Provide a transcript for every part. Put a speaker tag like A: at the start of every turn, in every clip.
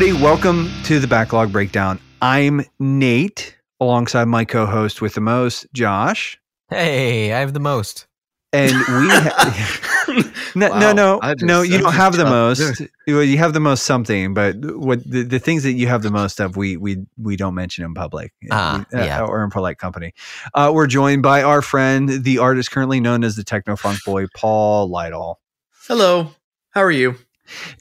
A: everybody. Welcome to the Backlog Breakdown. I'm Nate, alongside my co-host with the most, Josh.
B: Hey, I have the most.
A: And we, ha- no,
C: Wow.
A: no, no,
C: just-
A: no. You don't have the
C: tough.
A: most. Well, you have the most something, but what the, the things that you have the most of, we we we don't mention in public,
B: Ah,
A: We- uh,
B: yeah.
A: or in polite company. Uh, we're joined by our friend, the artist currently known as the Techno Funk Boy, Paul Lytle.
C: Hello. How are you?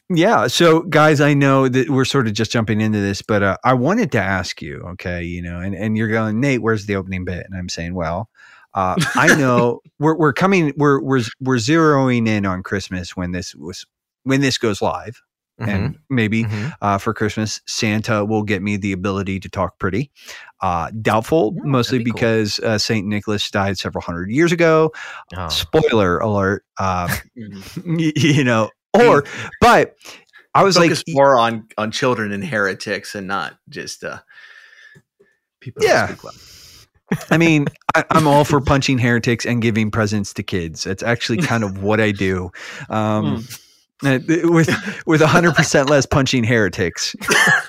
A: Yeah. So, guys, I know that we're sort of just jumping into this, but uh, I wanted to ask you, okay, you know, and, and you're going, Nate, where's the opening bit? And I'm saying, well, uh, I know we're, we're coming, we're, we're, we're zeroing in on Christmas when this was, when this goes live.
B: Mhm,
A: And maybe
B: mhm.
A: uh, for Christmas, Santa will get me the ability to talk pretty. Uh, doubtful,
B: Yeah,
A: mostly
B: be cool.
A: because uh, Saint Nicholas died several hundred years ago.
B: Oh.
A: Spoiler alert, uh,
C: Mm-hmm.
A: you know, or, but I was
C: Focus
A: like,
C: more on on children and heretics and not just uh people.
A: Yeah. I mean, I, I'm all for punching heretics and giving presents to kids. It's actually kind of what I do. Um, uh, with with 100% less punching heretics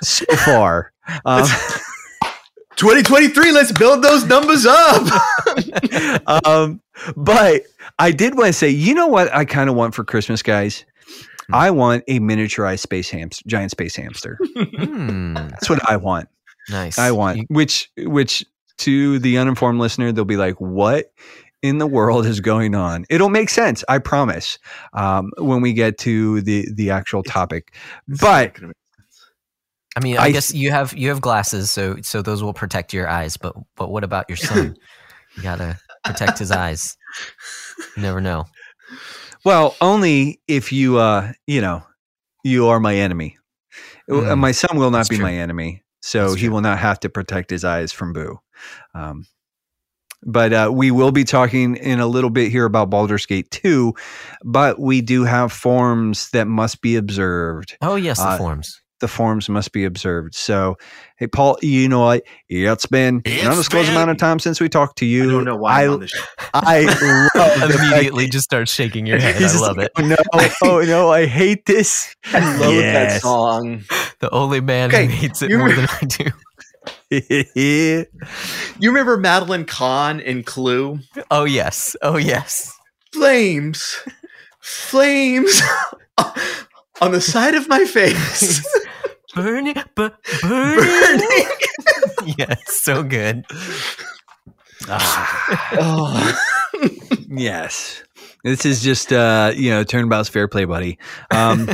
A: so far. Um,
C: 2023. Let's build those numbers up.
A: um, but I did want to say, you know what I kind of want for Christmas, guys?
B: Hmm.
A: I want a miniaturized space hamster, giant space hamster.
B: Hmm,
A: That's what I want.
B: nice.
A: I want, which which to the uninformed listener, they'll be like, "What in the world is going on?" It'll make sense, I promise, um, when we get to the the actual topic. But
B: I mean,
A: I
B: I, guess you have you have glasses, so so those will protect your eyes. But but what about your son? you gotta protect his eyes. You never know.
A: Well, only if you, uh, you know, you are my enemy.
B: Mm,
A: my son will not
B: that's
A: be
B: true.
A: my enemy, so
B: That's
A: he
B: true.
A: will not have to protect his eyes from Boo. Um, but uh, we will be talking in a little bit here about Baldur's Gate 2, but we do have forms that must be observed.
B: Oh yes, the
A: Uh,
B: forms.
A: The forms must be observed. So, hey, Paul, you know what? It's been
C: It's
A: an undisclosed amount of time since we talked to you.
C: I don't know why I'm
A: I,
C: on this show.
A: I love
B: Immediately just start shaking your head.
A: He's
B: I love
A: like,
B: it.
A: Oh no! Oh no! I hate this.
C: I love
A: Yes.
C: that song.
B: The only man
C: Okay,
B: who hates it more than I do.
C: You remember Madeline Kahn in Clue?
B: Oh yes. Oh yes.
C: Flames, flames on the side of my face.
B: Burning, but burning.
C: Burning.
B: yes, so good.
C: Oh.
A: yes. This is just uh, you know, turnabout's fair play, buddy. Um,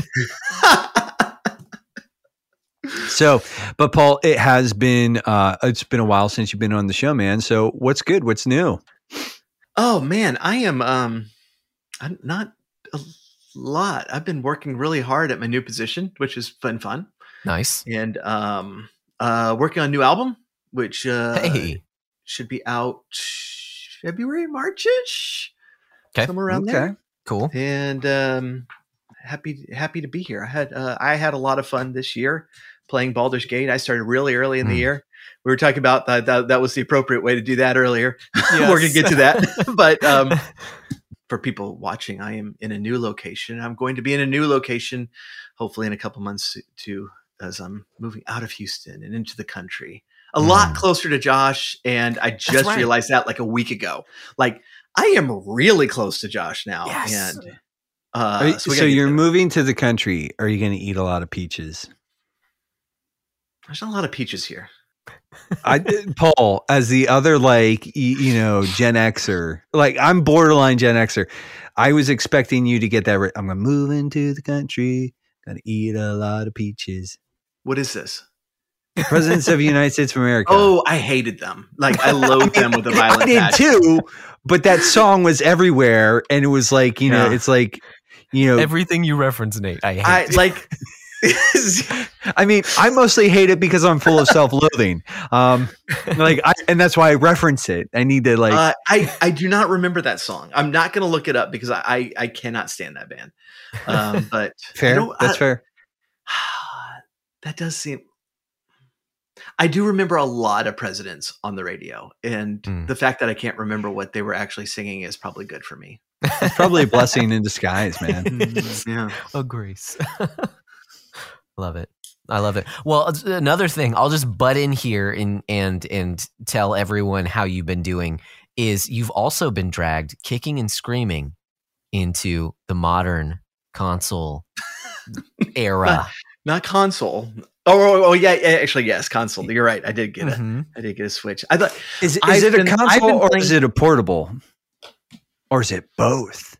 A: so, but Paul, it has been uh, it's been a while since you've been on the show, man. So, what's good? What's new?
C: Oh man, I am um I'm not a lot. I've been working really hard at my new position, which is fun fun.
B: Nice.
C: And um uh working on a new album, which uh
B: Hey.
C: should be out February, Marchish.
B: 'Kay.
C: Somewhere around there.
B: Cool.
C: And um happy happy to be here. I had uh, I had a lot of fun this year playing Baldur's Gate. I started really early in the
B: Hmm.
C: year. We were talking about that, that that was the appropriate way to do that earlier. We're gonna get to that. but um for people watching, I am in a new location. I'm going to be in a new location, hopefully in a couple months too, as I'm moving out of Houston and into the country. A lot
B: Mm.
C: closer to Josh, and I just
B: right.
C: realized that like a week ago. Like I am really close to Josh now,
B: Yes.
C: and uh,
A: you-
C: we
A: so, you're moving to the country. Are you going to eat a lot of peaches?
C: There's not a lot of peaches here.
A: I Paul as the other like y- you know Gen Xer like I'm borderline Gen Xer. I was expecting you to get that. Right. I'm gonna move into the country. Gonna eat a lot of peaches.
C: What is this?
A: Presidents of the United States of America.
C: Oh, I hated them. Like I loathe them with a violent
A: I did
C: passion.
A: too. But that song was everywhere, and it was like you know,
C: Yeah.
A: it's like you know,
B: Everything you reference, Nate, I hate.
C: I like.
A: I mean, I mostly hate it because I'm full of self-loathing. Um, like, I, and that's why I reference it. I need to like.
C: uh, I I do not remember that song. I'm not going to look it up because I, I I cannot stand that band. Um, but I
A: fair.
C: don't-
A: That's
C: I-
A: fair.
C: That does seem. I do remember a lot of presidents on the radio, and
B: Mm.
C: the fact that I can't remember what they were actually singing is probably good for me.
A: It's probably a blessing in disguise, man.
C: yeah.
B: oh, Grace. Love it. I love it. Well, another thing, I'll just butt in here and and and tell everyone how you've been doing is you've also been dragged kicking and screaming into the modern console era.
C: Not console. Oh, oh, oh, yeah, actually, yes, console. You're right. I did get it.
B: Mhm.
C: I did get a Switch. I thought
A: Is, is it
C: been-
A: a console or
C: playing-
A: is it a portable? Or is it both?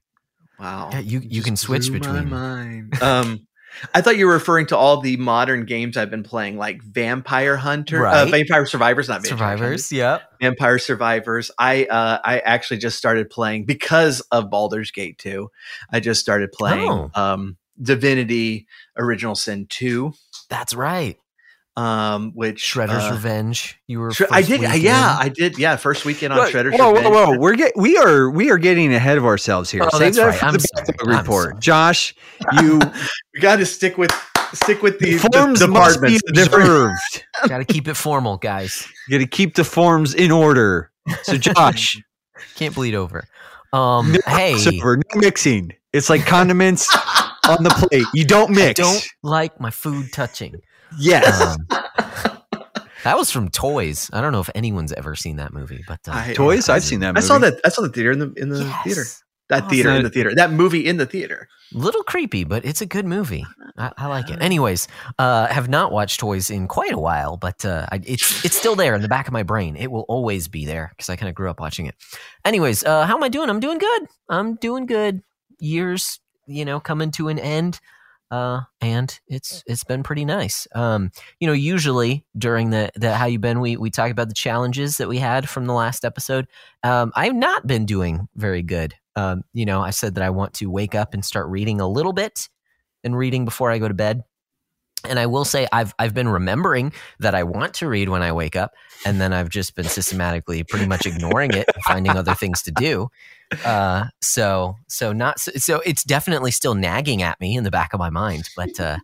C: Wow.
B: Yeah, you- you
C: Just
B: can switch between.
C: My mind. Um, I thought you were referring to all the modern games I've been playing, like Vampire Hunter, uh, Vampire Survivors, not Vampire
B: Survivors, yep.
C: Vampire Survivors. I uh, I actually just started playing because of Baldur's Gate 2. I just started playing
B: Oh.
C: um, Divinity Original Sin 2,
B: That's right.
C: um, which
B: Shredder's
C: uh,
B: Revenge. You were.
C: Shre- I did,
B: week
C: yeah. I did, yeah. First weekend on
A: Whoa,
C: Shredder's
A: whoa, whoa,
C: Revenge.
A: whoa! We're get we are we are getting ahead of ourselves here.
B: Oh,
A: Save
B: that's
A: that
B: right.
A: for
B: I'm
A: the
B: sorry.
A: backlog
B: I'm
A: report.
B: sorry.
A: Josh, you
C: We got to stick with stick with the, the
A: forms must be
C: departments. The different-
A: observed.
B: Got to keep it formal, guys.
A: You got to keep the forms in order. So, Josh,
B: Can't bleed over. Um,
A: no
B: hey,
A: crossover, no mixing. It's like condiments on the plate. You don't
B: I
A: mix.
B: don't like my food touching.
A: Yes.
B: Um, that was from Toys. I don't know if anyone's ever seen that movie, but uh,
C: I-
A: Toys. I've seen that.
C: I saw that. I saw the theater in the in the
B: yes.
C: theater. That
B: Oh,
C: theater
A: so-
C: in the theater. That movie in the theater.
B: little creepy, but it's a good movie. I, I like it. Anyways, uh, have not watched Toys in quite a while, but uh, I, it's it's still there in the back of my brain. It will always be there because I kind of grew up watching it. Anyways, uh, how am I doing? I'm doing good. I'm doing good. Years, you know, coming to an end, uh, and it's it's been pretty nice. Um, you know, usually during the the how you been, we we talk about the challenges that we had from the last episode. Um, I've not been doing very good. Um, you know, I said that I want to wake up and start reading a little bit and reading before I go to bed. And I will say I've I've been remembering that I want to read when I wake up, and then I've just been systematically pretty much ignoring it, finding other things to do. Uh, so so not so, so it's definitely still nagging at me in the back of my mind, but uh,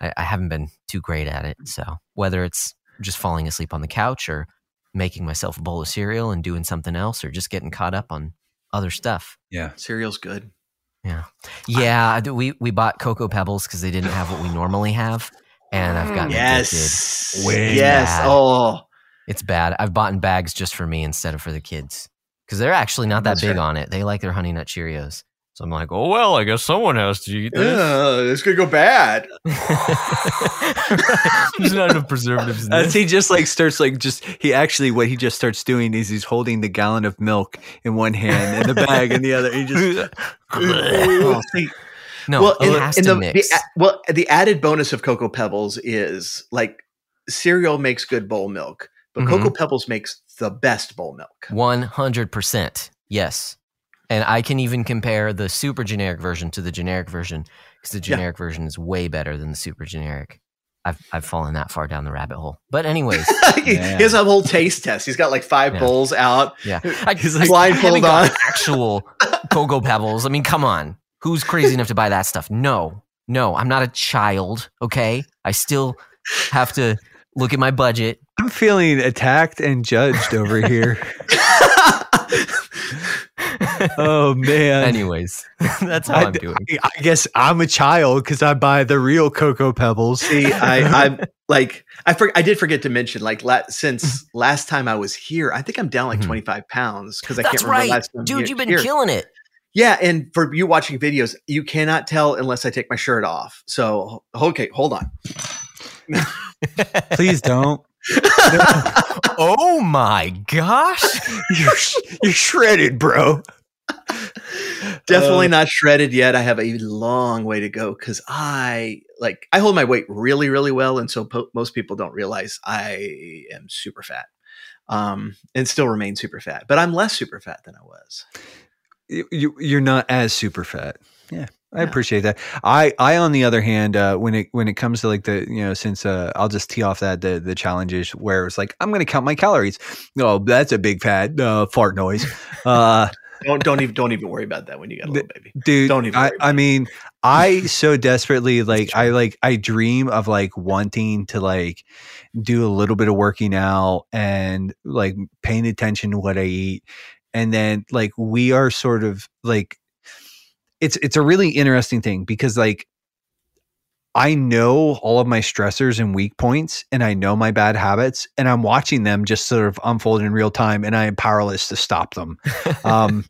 B: I, I haven't been too great at it. So whether it's just falling asleep on the couch or making myself a bowl of cereal and doing something else, or just getting caught up on other stuff.
A: Yeah.
C: Cereal's good.
B: Yeah, I we we bought Cocoa Pebbles because they didn't have what we normally have, and I've gotten addicted.
C: Yes.
A: Way
C: yes.
B: bad.
C: Oh.
B: It's bad. I've bought in bags just for me instead of for the kids because they're actually not that
C: That's
B: big
C: right.
B: on it. They like their Honey Nut Cheerios, so I'm like, oh well, I guess someone has to eat this.
C: Yeah, this could go bad.
B: There's not enough preservatives in
A: As
B: this.
A: he just like starts like just he actually what he just starts doing is he's holding the gallon of milk in one hand and the bag in the other. He just
C: Oh, see,
B: No,
C: well,
B: it
C: in,
B: has
C: in
B: to
C: the,
B: mix.
C: the well, the added bonus of Cocoa Pebbles is like cereal makes good bowl milk, but
B: Mhm.
C: Cocoa Pebbles makes the best bowl milk.
B: One hundred percent, yes. And I can even compare the super generic version to the generic version because the
C: Yeah.
B: generic version is way better than the super generic. I've I've fallen that far down the rabbit hole. But anyways,
C: he,
A: Yeah.
C: has a whole taste test. He's got like five
B: Yeah.
C: bowls out.
B: yeah, I,
C: He's like
B: I haven't
C: blindfold
B: got
C: on.
B: actual Cocoa Pebbles. I mean, come on, who's crazy enough to buy that stuff? No, no, I'm not a child. Okay, I still have to look at my budget.
A: I'm feeling attacked and judged over here. oh man.
B: Anyways, that's how
A: I,
B: I'm doing.
A: I guess I'm a child because I buy the real Cocoa Pebbles.
C: See, I, I'm like, I for, I did forget to mention, like, la- since last time I was here, I think I'm down like
B: Mhm.
C: 25 pounds because I
B: That's
C: can't remember
B: right,
C: last time
B: dude.
C: here-
B: You've been
C: here.
B: killing it.
C: Yeah, and for you watching videos, you cannot tell unless I take my shirt off. So, okay, hold on.
A: Please don't.
B: Oh my gosh.
A: You're, you're shredded, bro.
C: Definitely
A: Uh,
C: not shredded yet. I have a long way to go because I like I hold my weight really, really well, and so po- most people don't realize I am super fat, um, and still remain super fat. But I'm less super fat than I was.
A: you, you you're not as super fat. Yeah, I appreciate that. I I on the other hand, uh, when it when it comes to like the you know since uh, I'll just tee off that the the challenges where it's like I'm going to count my calories. Oh, that's a big fat uh, fart noise. Uh,
C: Don't don't even don't even worry about that when you got a little baby.
A: dude
C: Don't even
A: I,
C: about
A: I mean i so desperately like i like i dream of like wanting to like do a little bit of working out and like paying attention to what i eat and then like we are sort of like it's it's a really interesting thing because like I know all of my stressors and weak points, and I know my bad habits, and I'm watching them just sort of unfold in real time, and I am powerless to stop them. um,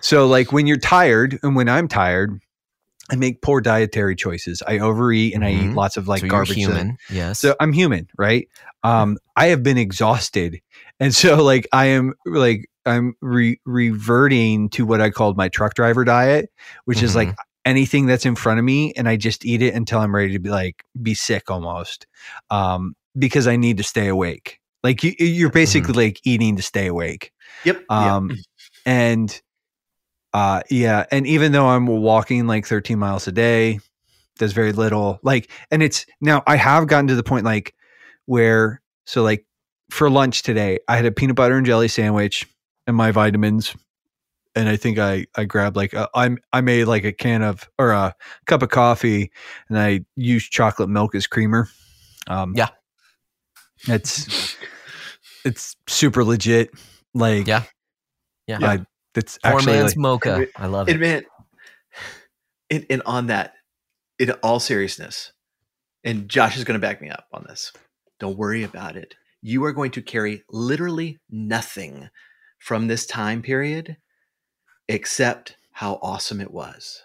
A: so, like when you're tired, and when I'm tired, I make poor dietary choices. I overeat and I eat
B: Mhm.
A: lots of like
B: so
A: garbage.
B: Human. Yes.
A: so I'm human, right? Um, I have been exhausted, and so like I am like I'm re- reverting to what I called my truck driver diet, which is like anything that's in front of me, and I just eat it until I'm ready to be like be sick almost, um, because I need to stay awake. Like you, you're basically like eating to stay awake.
C: Yep.
A: Um,
C: yep.
A: and uh, yeah, and even though I'm walking like 13 miles a day, does very little. Like, and it's now I have gotten to the point like where so like for lunch today, I had a peanut butter and jelly sandwich and my vitamins. And I think I I grabbed like a, I I made like a can of or a cup of coffee, and I used chocolate milk as creamer. Um,
B: Yeah.
A: it's it's super legit. Like
B: Yeah. Yeah.
A: I, it's
B: Poor
A: actually
B: man's
A: like,
B: mocha. I love it.
C: Admit, and, and on that, in all seriousness, and Josh is going to back me up on this. Don't worry about it. You are going to carry literally nothing from this time period except how awesome it was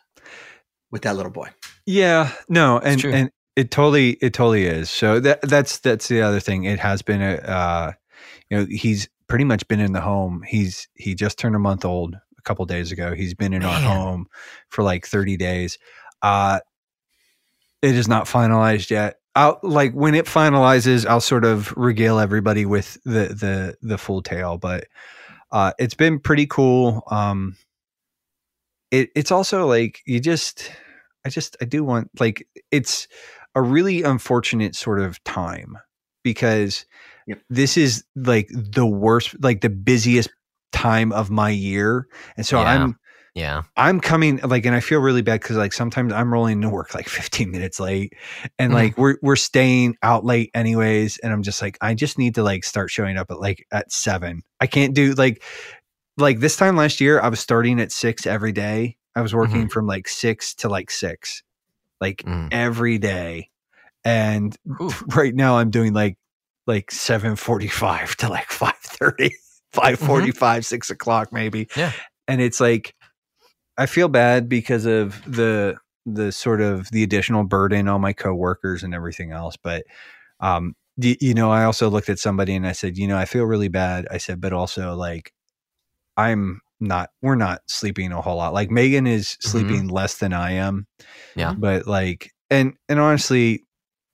C: with that little boy.
A: Yeah, no, and and it totally it totally is. So that that's that's the other thing. It has been a uh you know, he's pretty much been in the home. He's he just turned a month old a couple days ago. He's been in our home for like 30 days. Uh it is not finalized yet. I'll like when it finalizes, I'll sort of regale everybody with the the the full tale, but uh it's been pretty cool. Um it it's also like you just I just I do want like it's a really unfortunate sort of time because
C: Yep.
A: this is like the worst like the busiest time of my year and so
B: Yeah.
A: I'm
B: yeah.
A: I'm coming like and I feel really bad cuz like sometimes I'm rolling to work like 15 minutes late and
B: Mhm.
A: like we're we're staying out late anyways and I'm just like I just need to like start showing up at like at 7. I can't do like like this time last year I was starting at 6 every day. I was working from like 6 to like 6 like
B: Mm.
A: every day and
B: Ooh.
A: right now i'm doing like like 7.45 to like 5.30 5.45 6 o'clock maybe
B: Yeah.
A: and it's like i feel bad because of the the sort of the additional burden on my coworkers and everything else but um you know i also looked at somebody and i said you know i feel really bad. I said but also like i'm not we're not sleeping a whole lot. Like megan is sleeping less than i am
B: Yeah.
A: but like and and honestly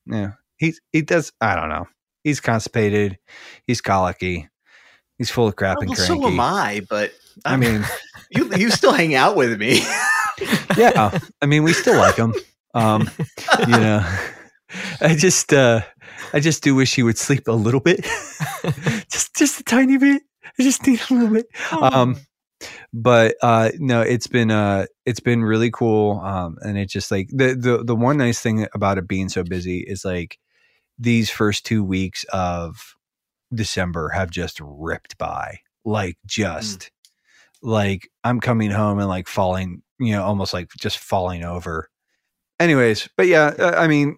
A: yeah he's he does i don't know. He's constipated he's colicky he's full of crap and
C: well,
A: cranky
C: so am I, but
A: i mean
C: you you still hang out with me.
A: yeah. I mean we still like him. Um you know i just uh i just do wish he would sleep a little bit. Just just a tiny bit. I just need a little bit. Um but uh no it's been uh it's been really cool. Um and it's just like the the the one nice thing about it being so busy is like these first two weeks of december have just ripped by. Like just like i'm coming home and like falling you know almost like just falling over. Anyways but yeah i mean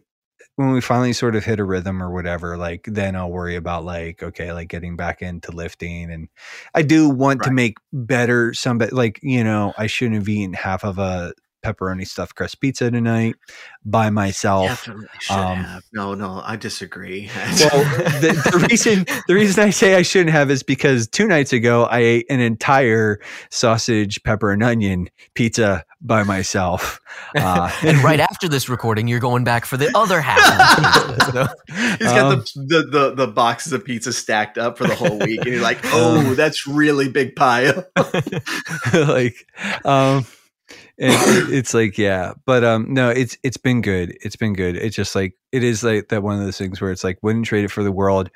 A: when we finally sort of hit a rhythm or whatever like then i'll worry about like okay like getting back into lifting and i do want to make better some like you know i shouldn't have eaten half of a pepperoni stuffed crust pizza tonight by myself um.
C: No, no, I disagree.
A: well, the, the reason the reason I say I shouldn't have is because two nights ago I ate an entire sausage, pepper, and onion pizza by myself. Uh,
B: and right after this recording, you're going back for the other half. Of the pizza, so-
C: He's got
A: Um,
C: the, the, the the boxes of pizza stacked up for the whole week, and you're like, "Oh, that's really big pile."
A: like, um, and it- it's like yeah, but um, no, it's it's been good. It's been good. It's just like it is like that one of those things where it's like wouldn't trade it for the world,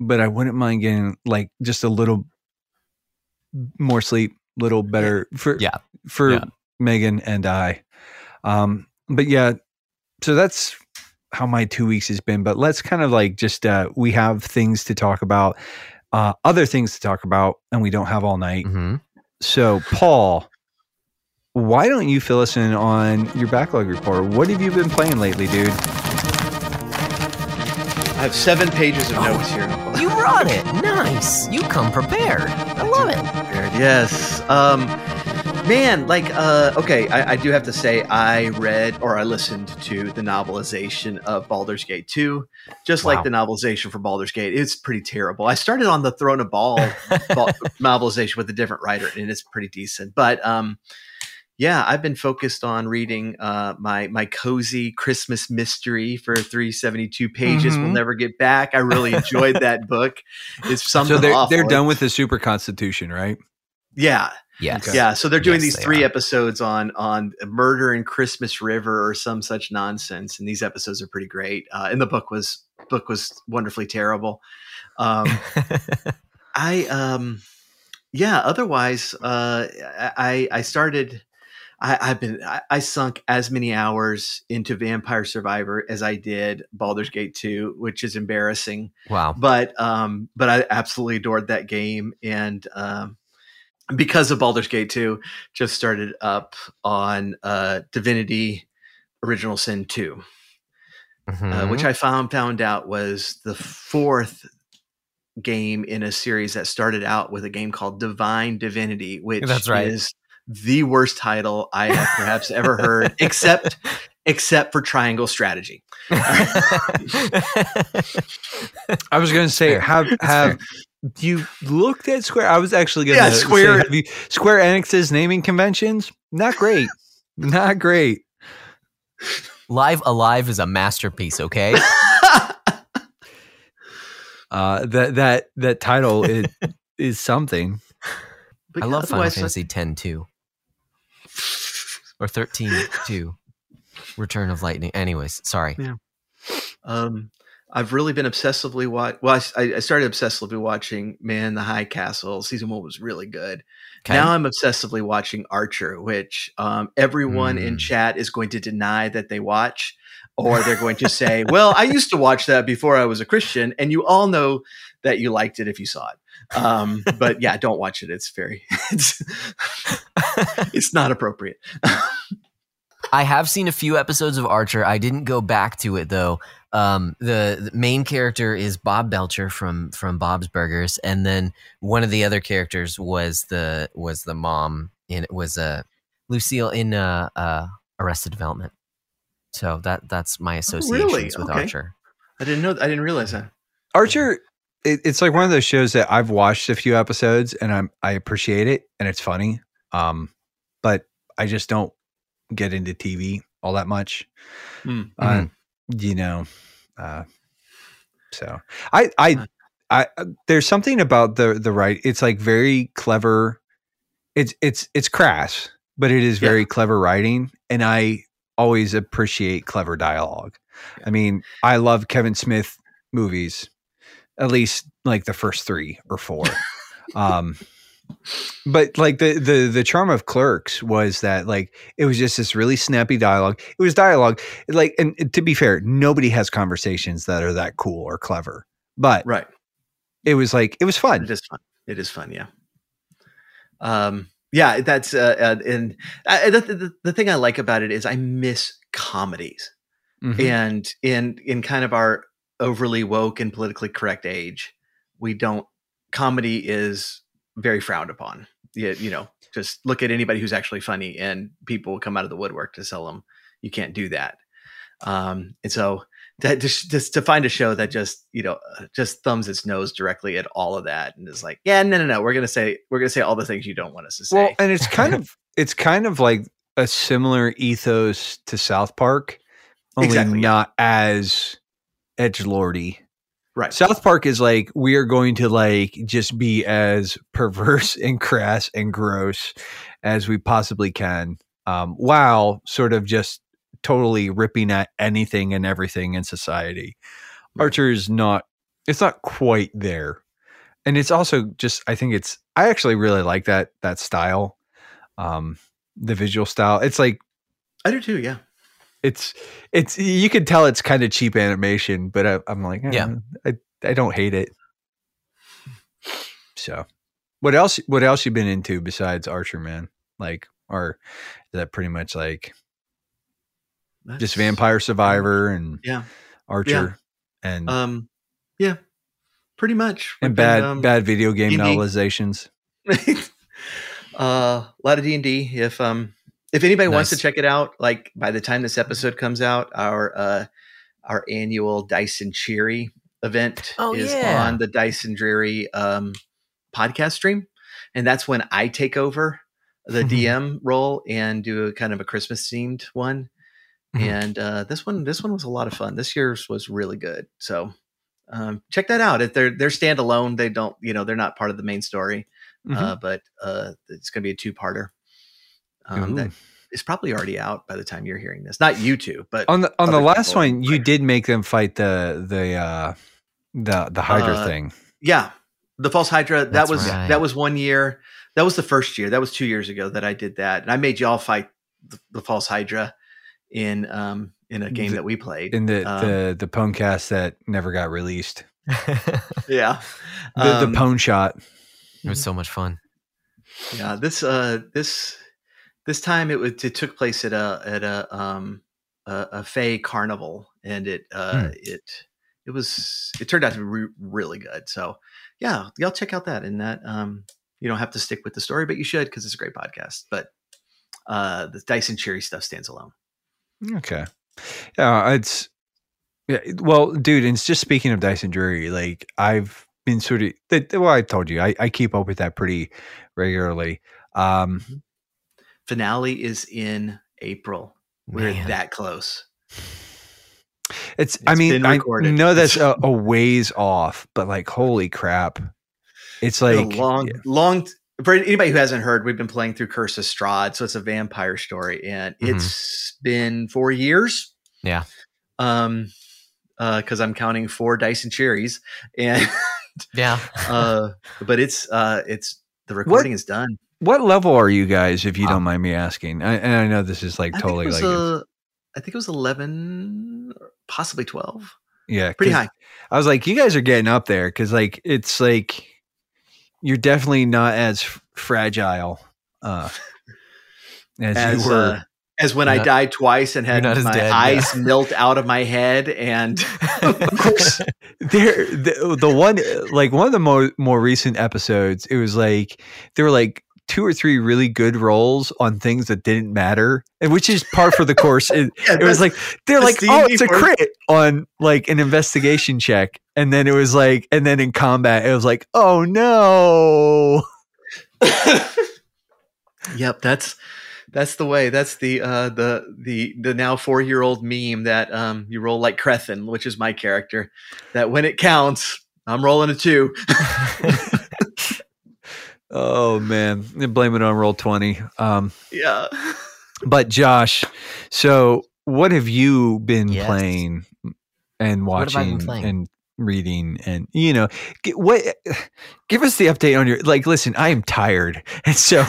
A: but I wouldn't mind getting like just a little more sleep, little better for
B: Yeah.
A: for
B: Yeah.
A: Megan and I. Um, but yeah, so that's how my two weeks has been. But let's kind of like just uh, we have things to talk about, uh, other things to talk about, and we don't have all night.
B: Mhm.
A: So, Paul, why don't you fill us in on your backlog report? What have you been playing lately, dude?
C: I have seven pages of notes here.
B: You brought it. Nice. You come prepared. I love it.
C: Yes. Um, man, like, uh, okay, I, I do have to say, I read or I listened to the novelization of Baldur's Gate 2, just
B: Wow.
C: like the novelization for Baldur's Gate. It's pretty terrible. I started on the Throne of Bhaal Bal- novelization with a different writer, and it's pretty decent. But um, yeah, I've been focused on reading uh, my my cozy Christmas mystery for 372 pages. We'll
A: Mhm.
C: never get back. I really enjoyed that book. It's something
A: so they're
C: awful.
A: they're done with the super constitution, right?
C: Yeah,
B: Yes.
A: Okay.
C: yeah. So they're doing
B: Yes,
C: these
B: they
C: three
B: are.
C: episodes on on murder in Christmas River or some such nonsense, and these episodes are pretty great. Uh, and the book was book was wonderfully terrible. Um, I um yeah, otherwise uh I I started I, I've been I, I sunk as many hours into Vampire Survivor as I did Baldur's Gate 2, which is embarrassing.
B: wow.
C: But um but I absolutely adored that game and um because of Baldur's Gate 2, just started up on uh Divinity Original Sin 2 uh,
B: Mhm.
C: which I found found out was the fourth game in a series that started out with a game called Divine Divinity, which
B: That's right.
C: is the worst title I have perhaps ever heard, except except for Triangle Strategy.
A: I was going to say
B: fair.
A: have
B: It's
A: have you looked at Square? I was actually going to
C: Yeah, Square-
A: Say, have you, Square Enix's naming conventions not great, not great.
B: Live Alive is a masterpiece, okay?
A: Uh, that that that title is is something.
C: But
B: I love Final Fantasy X too. Or 13 too. Return of Lightning. Anyways, sorry.
C: Um, I've really been obsessively watch. Well, I, I started obsessively watching Man in the High Castle. Season one was really good.
B: Okay.
C: Now I'm obsessively watching Archer, which um, everyone in
B: Mm.
C: chat is going to deny that they watch, or they're going to say, "Well, I used to watch that before I was a Christian," and you all know that you liked it if you saw it. Um, but yeah, don't watch it. It's very, it's, it's not appropriate.
B: I have seen a few episodes of Archer. I didn't go back to it though. Um, the, the main character is Bob Belcher from from Bob's Burgers, and then one of the other characters was the was the mom in it was uh, Lucille in uh, uh, Arrested Development. So that that's my associations with
C: Okay.
B: Archer.
C: I didn't know. I didn't realize that.
A: Archer, it, it's like one of those shows that I've watched a few episodes and I'm I appreciate it and it's funny. Um, but I just don't get into TV all that much.
C: Hmm.
A: Uh, you know, uh, so I I I uh, there's something about the the right. It's like very clever. It's it's it's crass, but it is
C: Yeah.
A: very clever writing, and I always appreciate clever dialogue. I mean, I love Kevin Smith movies, at least like the first three or four. um, but like the the the charm of Clerks was that like it was just this really snappy dialogue. It was dialogue like, and to be fair, nobody has conversations that are that cool or clever. But
C: Right.
A: it was like it was fun.
C: It is fun. It is fun. Yeah. Um. Yeah. That's uh. uh and uh, the, the the thing I like about it is I miss comedies,
A: Mhm.
C: and in in kind of our overly woke and politically correct age, we don't. Comedy is very frowned upon. You, you know, just look at anybody who's actually funny, and people will come out of the woodwork to sell them. You can't do that. Um. And so that just, just to find a show that just you know just thumbs its nose directly at all of that and is like yeah no no no we're gonna say we're gonna say all the things you don't want us to say
A: Well, and it's kind of it's kind of like a similar ethos to South Park, only
C: Exactly, yeah.
A: not as edge lordy.
C: right
A: South Park is like we are going to like just be as perverse and crass and gross as we possibly can, um, while sort of just totally ripping at anything and everything in society.
C: Right.
A: Archer is not. It's not quite there, and it's also just. I think it's. I actually really like that that style, um, the visual style. It's like
C: i do too yeah
A: it's it's you can tell it's kind of cheap animation, but I, I'm like, eh,
B: Yeah.
A: I I don't hate it. So, what else? What else you been into besides Archer, man? Like or is that pretty much like just Vampire Survivor and
C: Yeah.
A: Archer and
C: Um, yeah, pretty much.
A: and
C: We've been,
A: bad
C: um,
A: bad video game
C: D&D.
A: novelizations.
C: uh, a lot of D and D. If um, if anybody wants to check it out, like by the time this episode comes out, our uh, our annual Dyson Cheery event
B: Oh,
C: is
B: yeah.
C: on the Dyson Dreary um podcast stream, and that's when I take over the DM role and do a kind of a Christmas themed one.
B: Mhm.
C: And uh, this one, this one was a lot of fun. This year's was really good. So um, check that out. If they're they're standalone, they don't, you know, they're not part of the main story.
A: Mhm.
C: Uh, but uh, it's going to be a two parter. Um, that
A: Ooh.
C: is probably already out by the time you're hearing this. Not you two, but
A: on the on the last one, you did make them fight the the uh the the Hydra
C: Uh,
A: thing.
C: yeah, the false Hydra. That
B: That's
C: was
B: right.
C: that was one year. That was the first year. That was two years ago that I did that, and I made y'all fight the, the false Hydra in um in a game
A: The-
C: that we played.
A: In the
C: um,
A: the the Pwnecast that never got released.
C: yeah,
A: The
C: Um,
A: the Pwn shot.
B: it was so much fun.
C: yeah this uh this this time it was it took place at a at a um a, a fey carnival and it uh
A: Hmm.
C: it it was it turned out to be re- really good so yeah y'all check out that and that um you don't have to stick with the story but you should because it's a great podcast but uh the dyson cherry stuff stands alone
A: Okay. Yeah, it's yeah. Well, dude, and it's just speaking of Dyson Drury, like I've been sort of well, I told you, I, I keep up with that pretty regularly. Um,
C: finale is in april we're
B: Man.
C: that close
A: it's, I mean, I know that's a, a ways off, but like, holy crap. It's like,
C: a long, long. For anybody who hasn't heard, we've been playing through Curse of Strahd, so it's a vampire story, and
B: Mhm.
C: it's been four years.
B: Yeah.
C: Um, uh, because I'm counting four Dyson cherries, and
B: Yeah.
C: uh, but it's uh, it's the recording is done.
A: What level are you guys, if you don't mind me asking? I, and I know this is like
C: I
A: totally
C: think
A: like,
C: was uh, I think it was eleven, possibly twelve.
A: yeah,
C: Pretty high.
A: I was like, you guys are getting up there because like it's like you're definitely not as fragile uh, as,
C: As
A: you were.
C: uh, as when I died twice and had
B: not
C: my
B: dead, yeah.
C: eyes melt out of my head, and
A: of course, there the, the one like one of the more more recent episodes. It was like they were like two or three really good rolls on things that didn't matter, and which is par for the course. It,
C: Yeah,
A: it was like they're like, oh, it's a crit on like an investigation check, and then it was like, and then in combat, it was like, oh no.
C: yep, that's that's the way. That's the uh the the the now four year old meme that um you roll like Crethin, which is my character. That when it counts, I'm rolling a two.
A: Oh man, blame it on roll twenty. Um,
C: yeah.
A: but Josh, so what have you been
B: Yes.
A: playing and
B: What been
A: watching
B: playing?
A: and reading and you know what? Give us the update on your like. Listen, I am tired, and so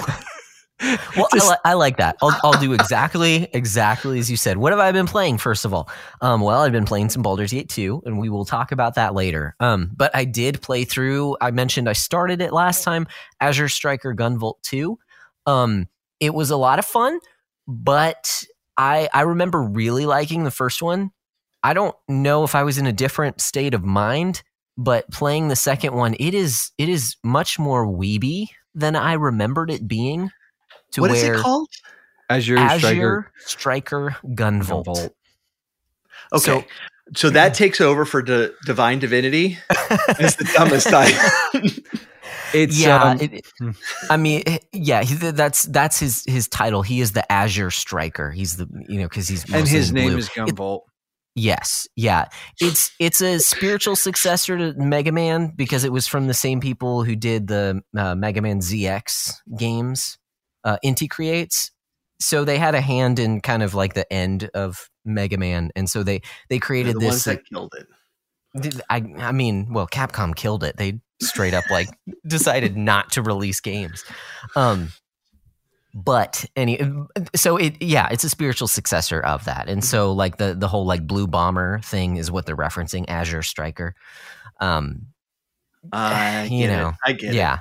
B: Well,
A: just-
B: I, li- I like that. I'll, I'll do exactly, exactly as you said. What have I been playing? First of all, um, well, I've been playing some Baldur's Gate 2, and we will talk about that later. Um, but I did play through. I mentioned I started it last time. Azure Striker Gunvolt 2. Um, it was a lot of fun, but I I remember really liking the first one. I don't know if I was in a different state of mind, but playing the second one, it is it is much more weeby than I remembered it being. To
C: What is
B: where
C: it called?
A: Azure,
B: Azure
A: Striker
B: Striker Gunvolt.
A: Gunvolt.
C: Okay. So, that takes over for di- Divine Divinity. It's the dumbest title.
A: It's
B: yeah,
A: um,
B: it- I mean, eh, yeah, he, that's that's his his title. He is the Azure Striker. He's the you know because he's
A: and his name
B: blue.
A: is Gunvolt.
B: Yes, yeah. It's it's a spiritual successor to Mega Man because it was from the same people who did the uh, Mega Man ZX games. Uh, Inti creates, so they had a hand in kind of like the end of Mega Man, and so they they created
C: the
B: this.
C: ones that killed it.
B: I I mean, well, Capcom killed it. They straight up like decided not to release games. Um but any so it yeah, it's a spiritual successor of that. And so like the the whole like blue bomber thing is what they're referencing, Azure Striker. Um
C: I
B: You know,
C: it. I get it.
B: yeah.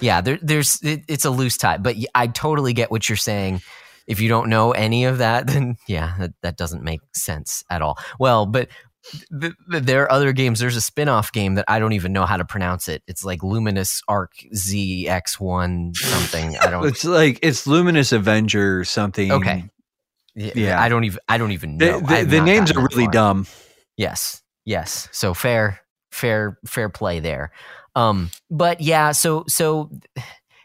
B: Yeah, there, there's it, it's a loose tie, but I totally get what you're saying. If you don't know any of that, then yeah, that, that doesn't make sense at all. Well, but th- th- there are other games. There's a spin-off game that I don't even know how to pronounce it. It's like Luminous Arc ZX1 something. I don't
A: It's like it's Luminous Avenger something.
B: Okay. yeah,
A: Yeah.
B: I don't even I don't even know. I
A: the, the names are really
B: far.
A: dumb.
B: Yes. Yes. So fair, fair, fair play there. Um, but yeah, so so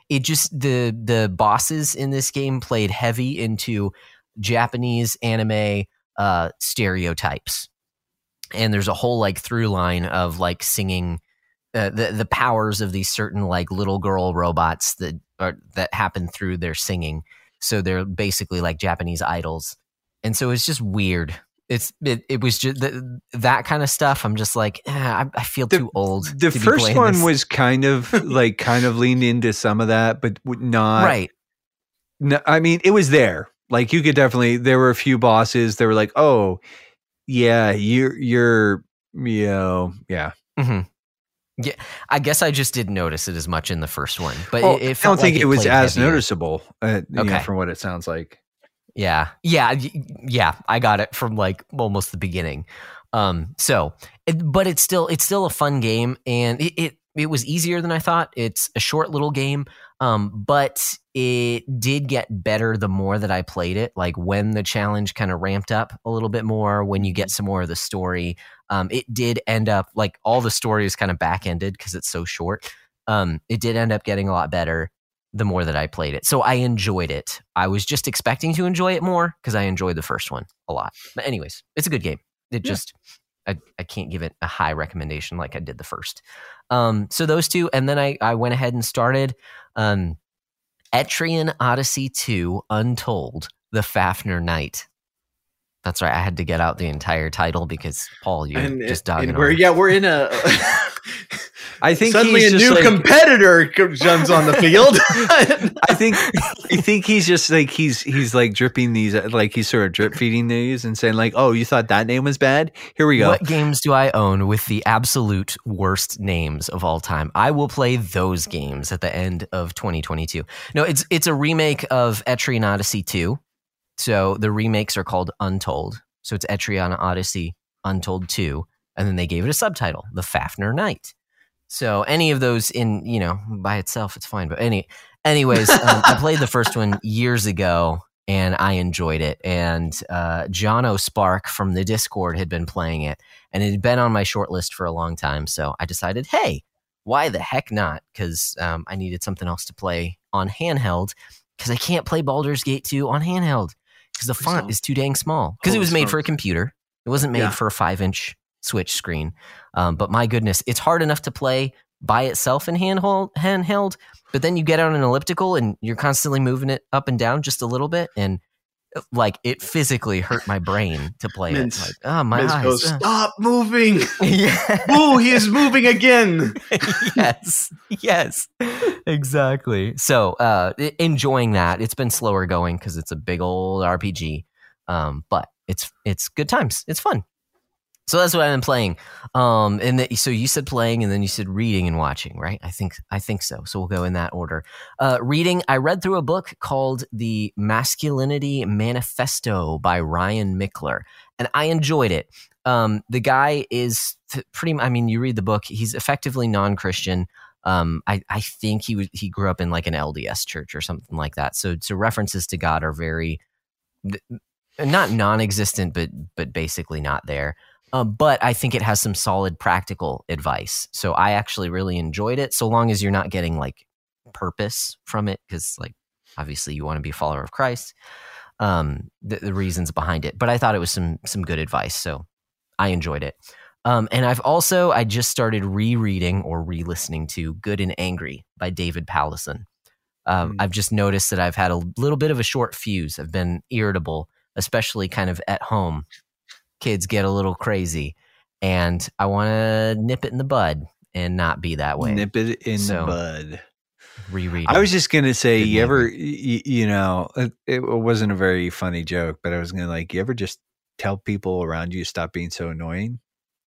B: it just the the bosses in this game played heavy into Japanese anime uh stereotypes. And there's a whole like through line of like singing uh, the the powers of these certain like little girl robots that are that happen through their singing. So they're basically like Japanese idols. And so it's just weird it's it, it was just the, that kind of stuff. I'm just like, eh, I, I feel
A: The-
B: too old.
A: The
B: to
A: first one
B: this.
A: was kind of like kind of leaned into some of that, but not
B: right.
A: No, I mean, it was there. Like you could definitely. There were a few bosses. They were like, "Oh, yeah, you're you're you know, yeah."
B: hmm Yeah, I guess I just didn't notice it as much in the first one, but
A: Well,
B: it, it
A: I don't think
B: like
A: it was as
B: heavier.
A: noticeable. Uh, you know,
B: Okay.
A: from what it sounds like.
B: Yeah, yeah, yeah. I got it from like almost the beginning. Um, so, it, but it's still it's still a fun game, and it, it it was easier than I thought. It's a short little game, um, but it did get better the more that I played it. Like when the challenge kind of ramped up a little bit more, when you get some more of the story, um, it did end up like all the story is kind of back ended because it's so short. Um, it did end up getting a lot better the more that I played it. So I enjoyed it. I was just expecting to enjoy it more because I enjoyed the first one a lot. But anyways, it's a good game. It
A: Yeah.
B: just I, I can't give it a high recommendation like I did the first. Um, so those two, and then I, I went ahead and started um, Etrian Odyssey 2 Untold, The Fafnir Knight. That's right. I had to get out the entire title because Paul, you're
C: and,
B: just
C: and
B: dogging
C: we're
B: on.
C: yeah we're in a
A: I think
C: suddenly
A: he's
C: a
A: just
C: new
A: like-
C: competitor comes on the field.
A: I think I think he's just like he's he's like dripping these like he's sort of drip feeding these and saying like, "Oh, you thought that name was bad? Here we go."
B: What games do I own with the absolute worst names of all time? I will play those games at the end of 2022. No, it's it's a remake of Etrian Odyssey 2. So the remakes are called Untold. So it's Etrian Odyssey Untold 2 and then they gave it a subtitle, The Fafnir Knight. So any of those in, you know, by itself it's fine, but any anyways, um, I played the first one years ago and I enjoyed it. And uh, John O'Spark from the Discord had been playing it, and it had been on my short list for a long time. So I decided, hey, why the heck not? Because um, I needed something else to play on handheld. Because I can't play Baldur's Gate 2 on handheld because the font is too dang small. Because it was made for a computer. It wasn't made
C: Yeah.
B: for a five inch Switch screen. Um, but my goodness, it's hard enough to play by itself in handhold, handheld. But then you get on an elliptical and you're constantly moving it up and down just a little bit, and like it physically hurt my brain to play
C: Mince-
B: it. Like, oh my eyes.
C: goes,
B: uh."
C: stop moving.
B: yeah.
C: Ooh, he is moving again.
B: yes. Yes. Exactly. So, uh, enjoying that. It's been slower going because it's a big old RPG. Um, but it's it's good times. It's fun. So that's what I've been playing. Um, and the, so you said playing, and then you said reading and watching, right? I think I think so. So we'll go in that order. Uh, reading. I read through a book called The Masculinity Manifesto by Ryan Michler, and I enjoyed it. Um, the guy is pretty. I mean, you read the book. He's effectively non-Christian. Um, I, I think he was he grew up in like an LDS church or something like that. So so references to God are very not non-existent, but but basically not there. Uh, but I think it has some solid practical advice. So I actually really enjoyed it. So long as you're not getting like purpose from it, because like obviously you want to be a follower of Christ. Um, the, the reasons behind it, but I thought it was some some good advice. So I enjoyed it. Um, and I've also I just started rereading or re-listening to "Good and Angry" by David Powlison. Um,
A: Mm.
B: I've just noticed that I've had a little bit of a short fuse. I've been irritable, especially kind of at home. Kids get a little crazy, and I want to nip it in the bud and not be that way.
A: Nip it in
B: So,
A: the bud.
B: Reread.
A: I was just gonna say,
B: Good
A: you ever,
B: movie.
A: y- you know, it, it wasn't a very funny joke, but I was gonna like, you ever just tell people around you stop being so annoying,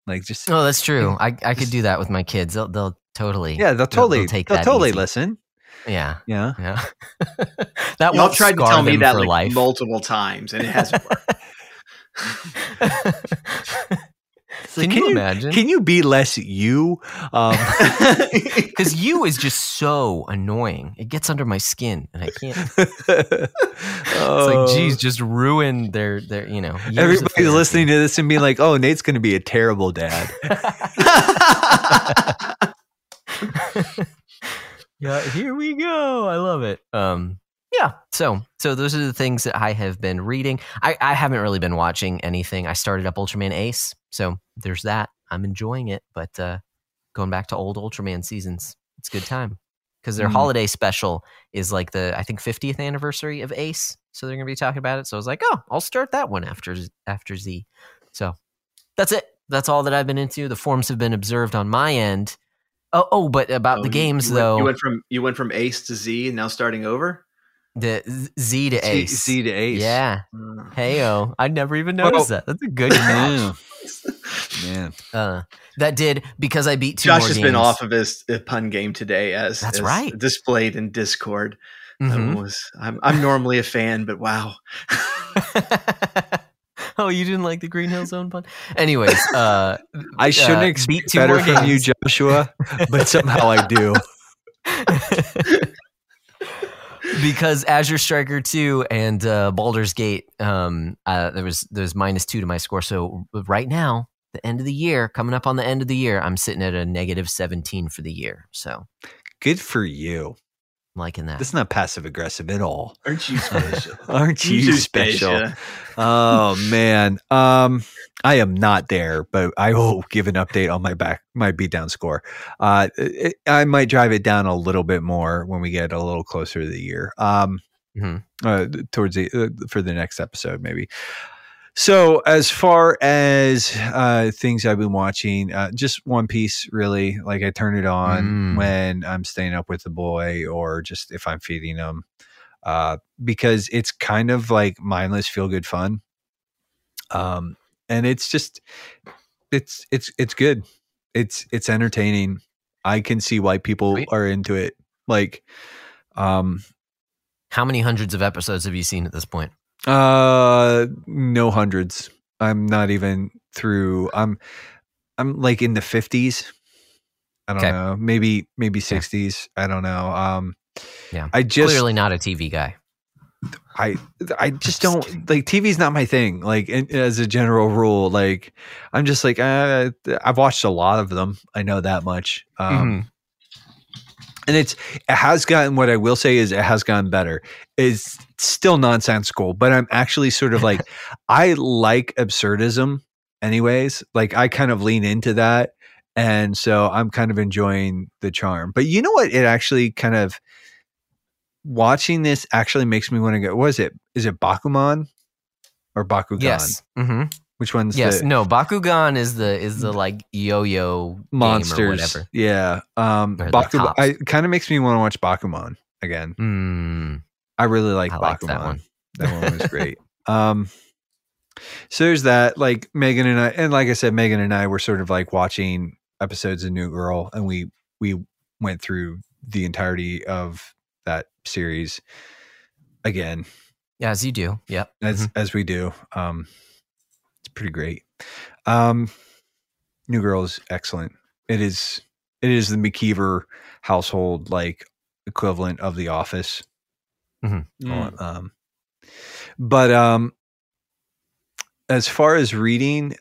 A: like just
B: oh, that's true. I I could do that with my kids. They'll they'll totally
A: yeah, they'll totally, they'll,
B: take that
A: totally
B: easy.
A: listen.
B: Yeah,
A: Yeah.
B: yeah. that
C: Y'all tried to tell me that like
B: life.
C: multiple times, and it hasn't worked.
B: Can,
A: Can
B: you, imagine?
A: Can you be less you? Um,
B: Because you is just so annoying. It gets under my skin, and I can't. It's
A: oh.
B: like, geez, just ruin their their you know.
A: Everybody's listening to this and being like, "Oh, Nate's going to be a terrible dad."
B: yeah, here we go. I love it. Um, yeah. So, so those are the things that I have been reading. I, I haven't really been watching anything. I started up Ultraman Ace, so there's that. I'm enjoying it, but uh, going back to old Ultraman seasons, it's a good time because their
A: Mm.
B: holiday special is like the I think 50th anniversary of Ace, so they're gonna be talking about it. So I was like, oh, I'll start that one after after Z. So that's it. That's all that I've been into. The forms have been observed on my end. Oh, oh, but about
C: Oh,
B: the games
C: you went-
B: though,
C: you went from you went from Ace to Z, and now starting over.
B: The Z- Z to Ace.
A: C to Ace.
B: Yeah.
C: Uh,
B: Heyo. I never even noticed that. That's a good.
A: Yeah. Man.
B: Uh, that did because I beat two
C: Josh has
B: games.
C: been off of his uh, pun game today, as
B: That's
C: as
B: right.
C: displayed in Discord.
B: Mhm.
C: That was I'm I'm normally a fan, but wow.
B: oh, you didn't like the Green Hill Zone pun? Anyways, uh,
A: I shouldn't
B: uh,
A: expect
B: beat two
A: better
B: more
A: from you. Joshua, but somehow I do.
B: Because Azure Striker 2 and uh, Baldur's Gate, um, uh, there was there's minus two to my score. So right now, the end of the year, coming up on the end of the year, I'm sitting at a negative 17 for the year. So
A: Good for you.
B: I'm liking that.
A: That's not passive aggressive at all.
C: Aren't you special?
A: Aren't you
C: too
A: special? Oh man. Um I am not there, but I will give an update on my back my beatdown score. Uh it, I might drive it down a little bit more when we get a little closer to the year. Um
B: Mhm.
A: uh, towards the uh, for the next episode maybe. So as far as uh things I've been watching, uh just One Piece really. Like I turn it on
B: Mm.
A: when I'm staying up with the boy or just if I'm feeding him uh, because it's kind of like mindless feel good fun. Um, and it's just it's it's it's good. It's it's entertaining. I can see why people are into it. Like, um,
B: How many hundreds of episodes have you seen at this point?
A: Uh, no hundreds. I'm not even through. I'm I'm like in the fifties. I don't
B: Okay.
A: know. Maybe maybe sixties. I don't know. Um,
B: Yeah.
A: I just
B: Clearly not a TV guy.
A: I I just don't like TV's not my thing. Like in, as a general rule, like I'm just like uh, I've watched a lot of them. I know that much. Um,
B: Mhm.
A: And it's it has gotten what I will say is it has gotten better. It's still nonsensical, but I'm actually sort of like I like absurdism anyways. Like I kind of lean into that. And so I'm kind of enjoying the charm. But you know what? It actually kind of watching this actually makes me want to go. What is it? Is it Bakuman or Bakugan?
B: Yes. hmm
A: Which one's
B: Yes.
A: the
B: No. Bakugan is the is the like yo-yo
A: monsters?
B: whatever.
A: Yeah. Um,
B: Bakugan. the
A: Bakuman.
B: cops.
A: I kind of makes me want to watch Bakuman again.
B: Mm.
A: I really like
B: I
A: Bakuman.
B: like that one.
A: That one was great. um, so there's that. Like Megan and I, and like I said, Megan and I were sort of like watching episodes of New Girl, and we we went through the entirety of that series again, Yeah,
B: As you do. Yep.
A: as as we do. Um, pretty great. Um, New Girl is excellent. It is it is the McKeever household like equivalent of The Office.
C: Mm.
A: Um, but um, as far as reading,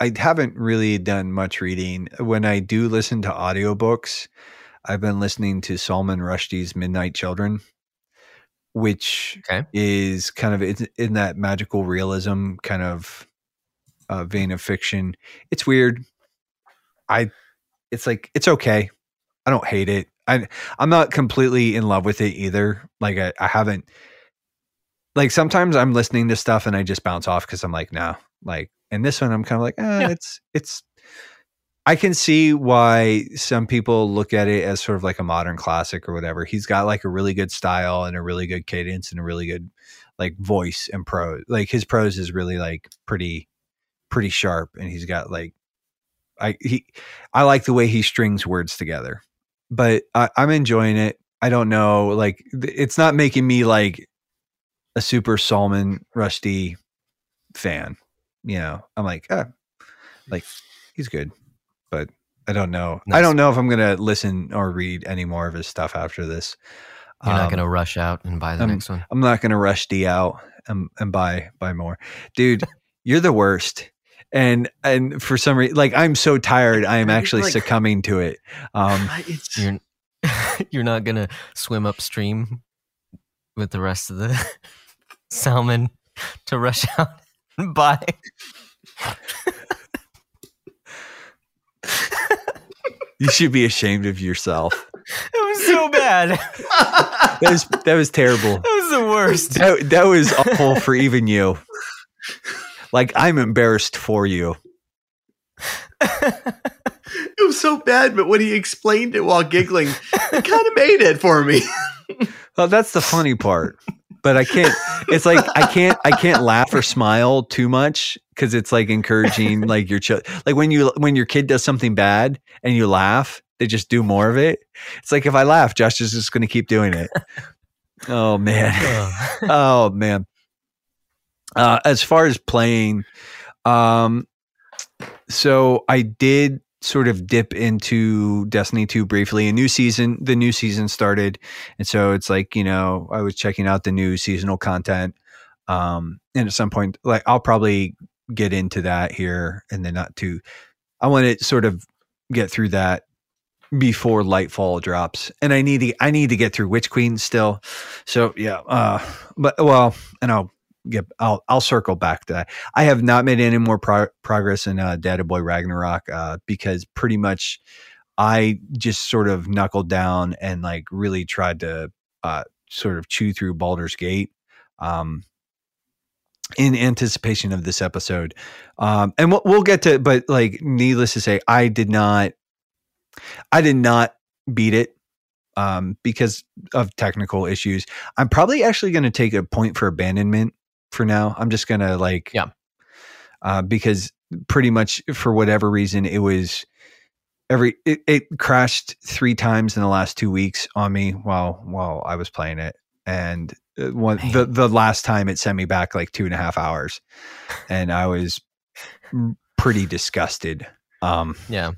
A: I haven't really done much reading. When I do listen to audiobooks, I've been listening to Salman Rushdie's Midnight Children, which
B: Okay.
A: is kind of in, in that magical realism kind of uh, vein of fiction. It's weird. I, it's like it's okay. I don't hate it. I I'm not completely in love with it either. Like I, I haven't. Like sometimes I'm listening to stuff and I just bounce off because I'm like, no. Like, and this one I'm kind of like, eh,
B: Yeah.
A: it's it's. I can see why some people look at it as sort of like a modern classic or whatever. He's got like a really good style and a really good cadence and a really good like voice and prose. Like his prose is really like pretty pretty sharp and he's got like I he I like the way he strings words together. But I, I'm enjoying it. I don't know. Like it's not making me like a super Salman Rushdie fan. You know, I'm like, ah, like he's good, but I don't know. I don't know if I'm gonna listen or read any more of his stuff after this.
B: You're not
A: Um,
B: going to rush out and buy the
A: um,
B: next one.
A: I'm not gonna rush D out and, and buy buy more, dude. you're the worst. And and for some reason, like I'm so tired, I am actually
C: like-
A: succumbing to it. Um,
C: it's
B: You're you're not going to swim upstream with the rest of the salmon to rush out and buy.
A: you should be ashamed of yourself.
B: It was so bad.
A: That was that was terrible.
B: That was the worst.
A: That that was awful for even you. Like I'm embarrassed for you.
C: it was so bad, but when he explained it while giggling, it kind of made it for me.
A: Well, that's the funny part. But I can't. It's like I can't. I can't laugh or smile too much because it's like encouraging. Like your child. Like when you when your kid does something bad and you laugh, they just do more of it. It's like if I laugh, Josh is just going to keep doing it. Oh man. Oh man. Uh, as far as playing, um, so I did sort of dip into Destiny 2 briefly. A new season, the new season started, and so it's like you know I was checking out the new seasonal content. Um, and at some point, like I'll probably get into that here, and then not too. I want to sort of get through that before Lightfall drops, and I need to I need to get through Witch Queen still. So yeah, uh, but well, and I'll get I'll I'll circle back to that. I have not made any more pro- progress in uh, Data Boy Ragnarok uh, because pretty much I just sort of knuckled down and like really tried to uh, sort of chew through Baldur's Gate. Um, in anticipation of this episode, um, and we'll, we'll get to, but like, needless to say, I did not, I did not beat it um, because of technical issues. I'm probably actually going to take a point for abandonment for now. I'm just to like,
B: Yeah.
A: uh, because pretty much for whatever reason, it was every it, it crashed three times in the last two weeks on me while while I was playing it, and uh, one
B: Man.
A: the the last time it sent me back like two and a half hours, and I was pretty disgusted. Um,
B: yeah.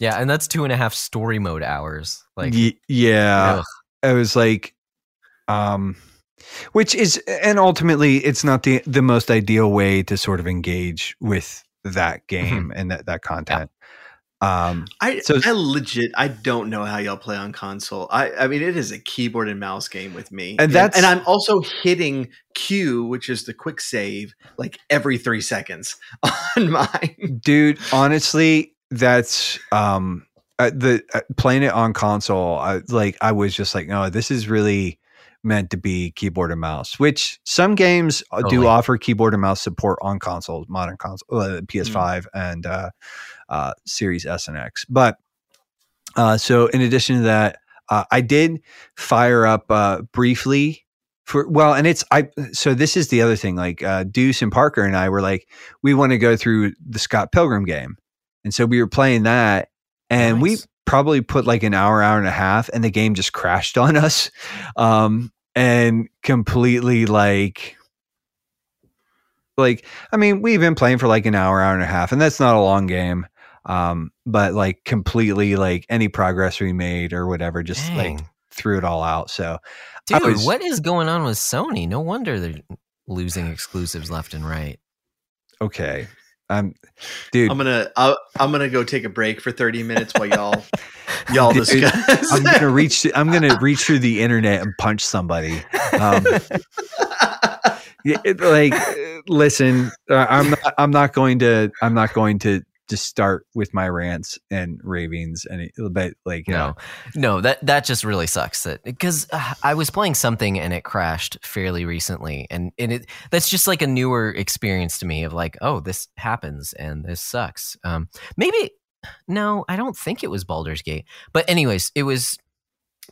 B: Yeah. And that's two and a half story mode hours. Like,
A: Ye- yeah,
B: ugh.
A: I was like, um, which is, and ultimately, it's not the the most ideal way to sort of engage with that game and that that content. Um,
C: I
A: So-
C: I legit I don't know how y'all play on console. I I mean it is a keyboard and mouse game with me.
A: And that's-
C: and I'm also hitting Q, which is the quick save, like every three seconds on mine.
A: dude, honestly, that's um, uh, the uh, playing it on console. I like, I was just like, no, this is really meant to be keyboard and mouse. Which some games uh, do offer keyboard and mouse support on consoles, modern console, uh, PS5 and uh, uh, Series S and X. But uh, so in addition to that, uh, I did fire up uh, briefly for well, and it's I. So this is the other thing. Like uh, Deuce and Parker and I were like, we want to go through the Scott Pilgrim game, and so we were playing that, and we
B: Nice.
A: Probably put like an hour, hour and a half, and the game just crashed on us, um, and completely like. Like, I mean, we've been playing for like an hour, hour and a half, and that's not a long game um but like completely like any progress we made or whatever just like threw it all out so
B: Dude,
A: was-
B: what is going on with Sony? No wonder they're losing exclusives left and right.
A: okay i'm dude
C: I'm gonna I'll, I'm gonna go take a break for 30 minutes while y'all y'all
A: Dude,
C: discuss.
A: i'm gonna reach i'm gonna reach through the internet and punch somebody um like listen i'm not i'm not going to i'm not going to just start with my rants and ravings and it, but like you know
B: No, no, that that just really sucks. That because uh, I was playing something and it crashed fairly recently, and and it that's just like a newer experience to me of like, oh, this happens and this sucks. Um, maybe no, I don't think it was Baldur's Gate, but anyways, it was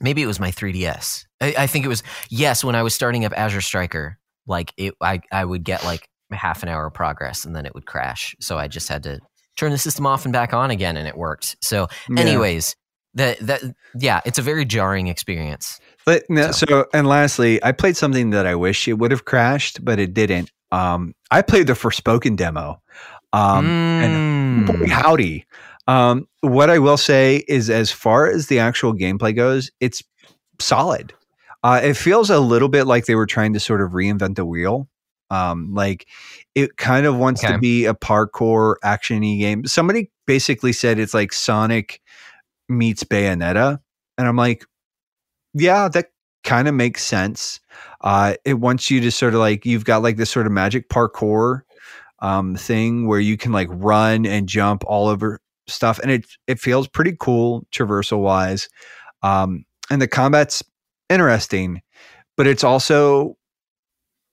B: maybe it was my 3ds. I, I think it was yes when I was starting up Azure Striker, like it, I I would get like half an hour of progress and then it would crash, so I just had to turn the system off and back on again, and it worked. So
A: Yeah.
B: Anyways, That that yeah, it's a very jarring experience.
A: But no,
B: So-
A: so. and lastly, I played something that I wish it would have crashed, but it didn't. Um, I played the Forspoken demo. Um, and boy,
B: Mm.
A: howdy. Um, what I will say is, as far as the actual gameplay goes, it's solid. Uh, it feels a little bit like they were trying to sort of reinvent the wheel. Um, like it kind of wants
B: Okay.
A: to be a parkour actiony game. Somebody basically said it's like Sonic meets Bayonetta, and I'm like, yeah, that kind of makes sense. Uh, it wants you to sort of like you've got like this sort of magic parkour um, thing where you can like run and jump all over stuff, and it it feels pretty cool traversal wise. Um, and the combat's interesting, but it's also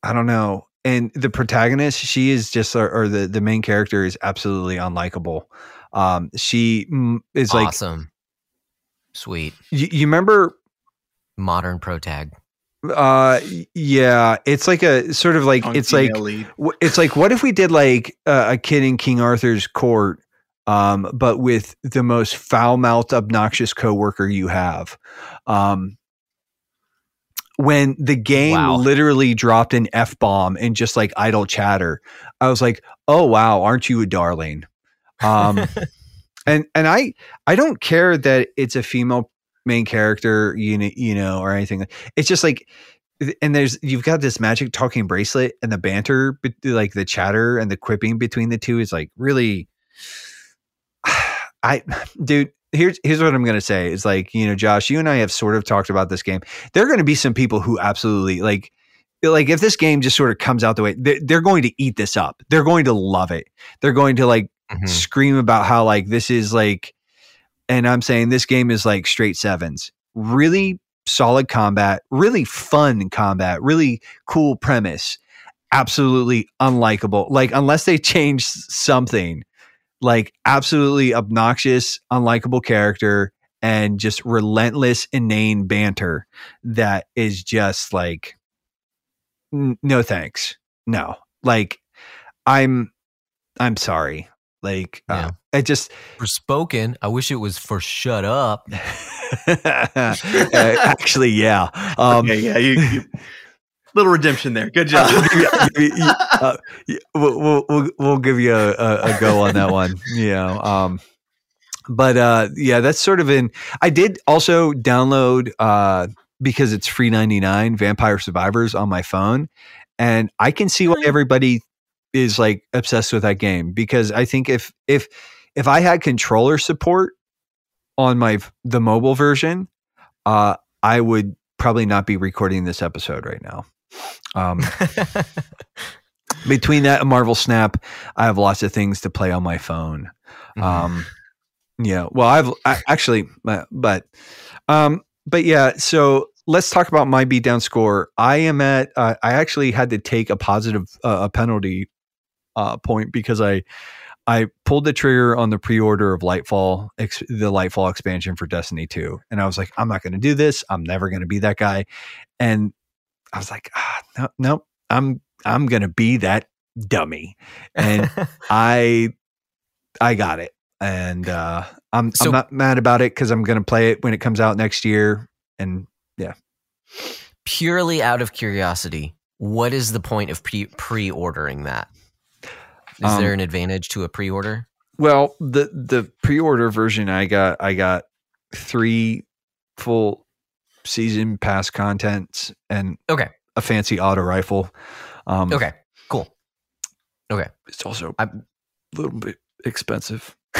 A: I don't know. And the protagonist, she is just, or, or the the main character is absolutely unlikable. Um, she mm, is like,
B: awesome. Sweet.
A: you, you remember
B: Modern protag.
A: uh yeah it's like a sort of like
C: Strong
A: it's like
C: lead.
A: w- it's like what if we did like uh, a kid in king arthur's court um but with the most foul-mouthed obnoxious coworker you have um when the game
B: Wow.
A: literally dropped an f-bomb and just like idle chatter i was like oh wow aren't you a darling um and and i i don't care that it's a female main character you know you know or anything it's just like and there's you've got this magic talking bracelet and the banter like the chatter and the quipping between the two is like really i dude here's here's what i'm gonna say is like you know josh you and i have sort of talked about this game there are gonna be some people who absolutely like like if this game just sort of comes out the way they're, they're going to eat this up they're going to love it they're going to like
B: Mhm.
A: scream about how like this is like and I'm saying this game is like straight sevens. Really solid combat, really fun combat, really cool premise. Absolutely unlikable. Like unless they change something, like absolutely obnoxious, unlikable character and just relentless inane banter that is just like n- no thanks. No. Like I'm I'm sorry. Like uh, I just
B: For spoken, I wish it was for shut up.
A: Uh, actually, yeah. Um,
C: okay, yeah, you, you little redemption there. Good job.
A: uh, we'll, give you, you- uh, we'll, we'll, we'll, we'll give you a, a, a go on that one. You know, um, but uh, yeah, that's sort of in. I did also download uh, because it's free ninety nine Vampire Survivors on my phone, and I can see why
B: Hmm.
A: everybody is like obsessed with that game because I think if if if I had controller support on my the mobile version, uh, I would probably not be recording this episode right now. Um, between that and Marvel Snap, I have lots of things to play on my phone.
B: Mhm.
A: Um, yeah, well, I've I, actually, uh, but, um, but yeah. So let's talk about my beatdown score. I am at. Uh, I actually had to take a positive uh, a penalty uh, point because I I pulled the trigger on the pre-order of Lightfall, ex- the Lightfall expansion for Destiny 2, and I was like, I'm not going to do this. I'm never going to be that guy. And I was like, ah, no, no, I'm I'm going to be that dummy. And I I got it, and uh, I'm
B: So-
A: I'm not mad about it because I'm going to play it when it comes out next year. And yeah.
B: Purely out of curiosity, what is the point of pre- pre-ordering that? Is
A: Um,
B: there an advantage to a pre-order?
A: well, the the pre-order version I got I got three full season pass contents and
B: Okay.
A: a fancy auto rifle. Um,
B: Okay, cool. Okay.
A: it's also
B: I'm-
A: a little bit expensive.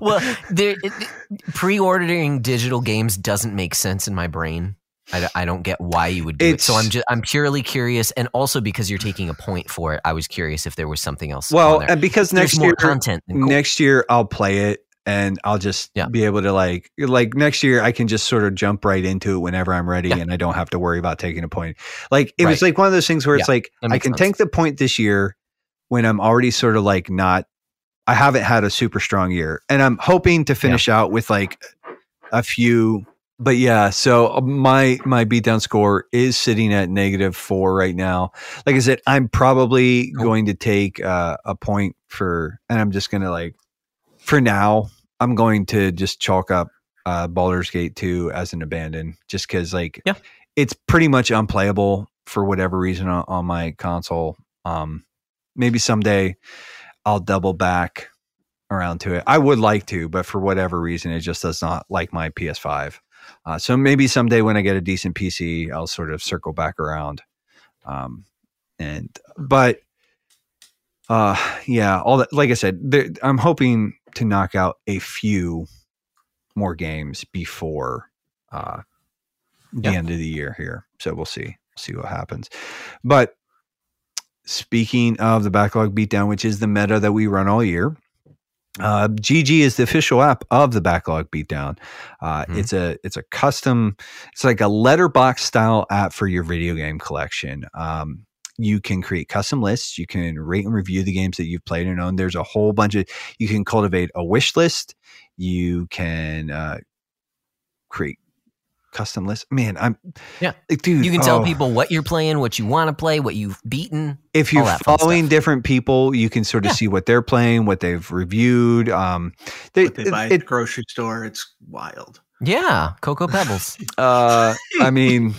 B: well, there, it, it- pre-ordering digital games doesn't make sense in my brain. I, I don't get why you would do it. So I'm just I'm purely curious, and also because you're taking a point for it, I was curious if there was something else.
A: Well, and because
B: There's
A: next
B: more
A: year
B: content. Cool.
A: next year I'll play it and I'll just
B: Yeah.
A: be able to like like next year I can just sort of jump right into it whenever I'm ready
B: Yeah.
A: and I don't have to worry about taking a point. Like it was like one of those things where it's like I can
B: sense.
A: take the point this year when I'm already sort of like not I haven't had a super strong year and I'm hoping to finish out with like a few but yeah, so uh, my my beatdown score is sitting at negative four right now. Like I said, I'm probably going to take uh, a point for, and I'm just gonna like, for now, I'm going to just chalk up uh, Baldur's Gate 2 as an abandon, just because like
B: Yeah.
A: it's pretty much unplayable for whatever reason on, on my console. Um, maybe someday I'll double back around to it. I would like to, but for whatever reason, it just does not like my PS5. Uh, so maybe someday when I get a decent PC, I'll sort of circle back around. Um, and but uh, yeah, all that. Like I said, there, I'm hoping to knock out a few more games before uh, the
B: Yeah.
A: end of the year here. So we'll see. See what happens. But speaking of the backlog beatdown, which is the meta that we run all year, uh, GG is the official app of the backlog beatdown. Uh,
B: Mhm.
A: It's a it's a custom. It's like a Letterboxd style app for your video game collection. Um, you can create custom lists. You can rate and review the games that you've played and owned. There's a whole bunch of. You can cultivate a wish list. You can uh, create custom lists. Man, I'm
B: Yeah.
A: like, dude.
B: You can tell
A: oh.
B: people what you're playing, what you want to play, what you've beaten.
A: if you're
B: that
A: following different people, you can sort of
B: Yeah.
A: see what they're playing, what they've reviewed. Um, they,
C: What they buy at the grocery store. It's wild.
B: Yeah, Cocoa Pebbles.
A: uh, I mean,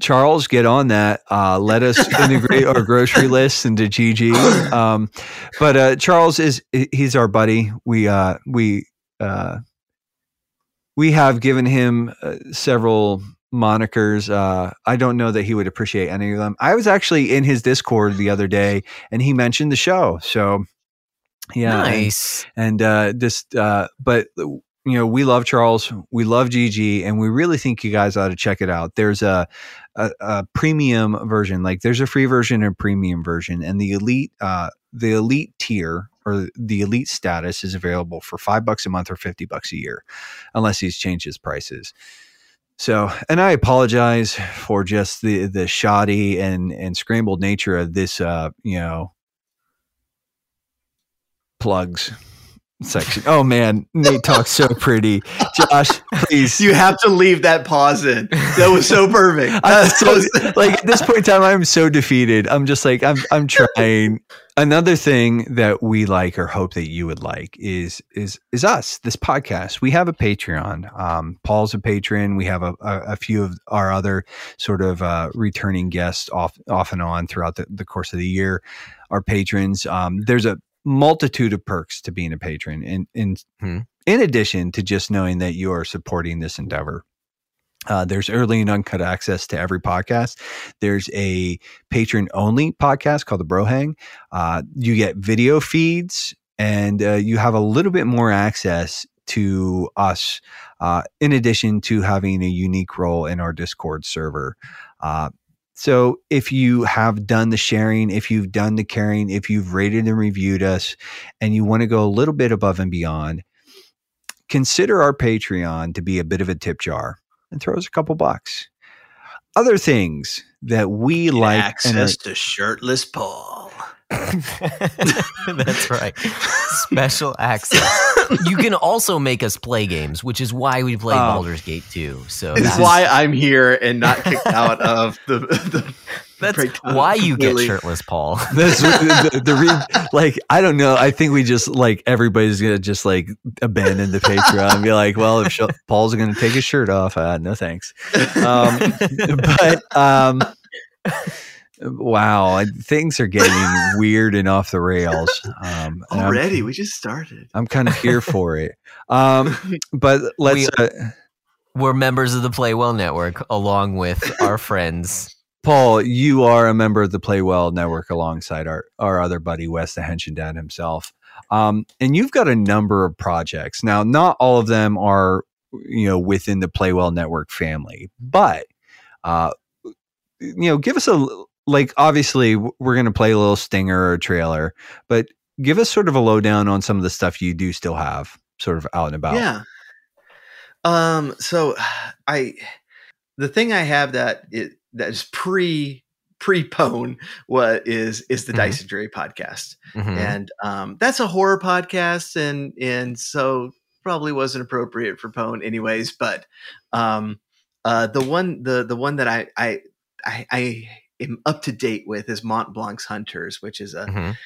A: Charles, get on that. Uh, let us integrate our grocery lists into GG. Um, but uh, Charles is he's our buddy. We uh, we uh, we have given him uh, several monikers. Uh, I don't know that he would appreciate any of them. I was actually in his Discord the other day, and he mentioned the show. So yeah, and-
B: nice.
A: and uh just uh but you know we love charles we love gg and we really think you guys ought to check it out there's a a, a premium version. Like there's a free version and a premium version and the elite uh the elite tier or the elite status is available for five bucks a month or 50 bucks a year unless he's changed his prices. So and i apologize for just the the shoddy and and scrambled nature of this uh you know plugs section. Oh man, Nate talks so pretty. Josh, please.
C: You have to leave that pause in. That was so perfect.
A: I'm so, like at this point in time, I'm so defeated. I'm just like I'm. I'm trying. Another thing that we like or hope that you would like is is is us. This podcast. We have a Patreon. Um, Paul's a patron. We have a, a, a few of our other sort of uh, returning guests off off and on throughout the, the course of the year. Our patrons. Um, there's a multitude of perks to being a patron, and in,
B: Hmm.
A: in addition to just knowing that you are supporting this endeavor. Uh, there's early and uncut access to every podcast. There's a patron only podcast called the Bro Hang. Uh, you get video feeds and uh, you have a little bit more access to us, uh, in addition to having a unique role in our Discord server. So if you have done the sharing, if you've done the caring, if you've rated and reviewed us, and you want to go a little bit above and beyond, consider our Patreon to be a bit of a tip jar and throw us a couple bucks. Other things that we like and are,
C: access to shirtless Paul.
B: That's right. Special access. You can also make us play games, which is why we play
A: Oh.
B: Baldur's Gate 2. So
C: This is
B: that's,
C: why I'm here and not kicked out of the. the
B: that's why you get shirtless, Paul.
A: This, the, the re, like I don't know. I think we just like everybody's gonna just like abandon the Patreon and be like, well, if Sh- Paul's gonna take his shirt off, uh, no thanks. Um, but um, wow, things are getting weird and off the rails. Um, and I'm-
C: Already, we just started.
A: I'm, kind of here for it. Um, but let's.
B: We-
A: uh,
B: We're members of the Play Well Network, along with our friends.
A: Paul, you are a member of the Play Well Network alongside our, our other buddy, Wes the Henshin Dad himself. Um, and you've got a number of projects. Now, not all of them are, you know, within the Play Well Network family, but, uh, you know, give us a, like, obviously, we're going to play a little stinger or trailer, but give us sort of a lowdown on some of the stuff you do still have sort of out and about.
C: Yeah. Um. So, I, the thing I have that it that is pre pre pone what is is the
B: Mhm.
C: Dice and Dre podcast.
B: Mhm.
C: and um, that's a horror podcast and and so probably wasn't appropriate for pone anyways but um uh the one the the one that i i i, I am up to date with is Montblanc's hunters which is a
B: Mhm.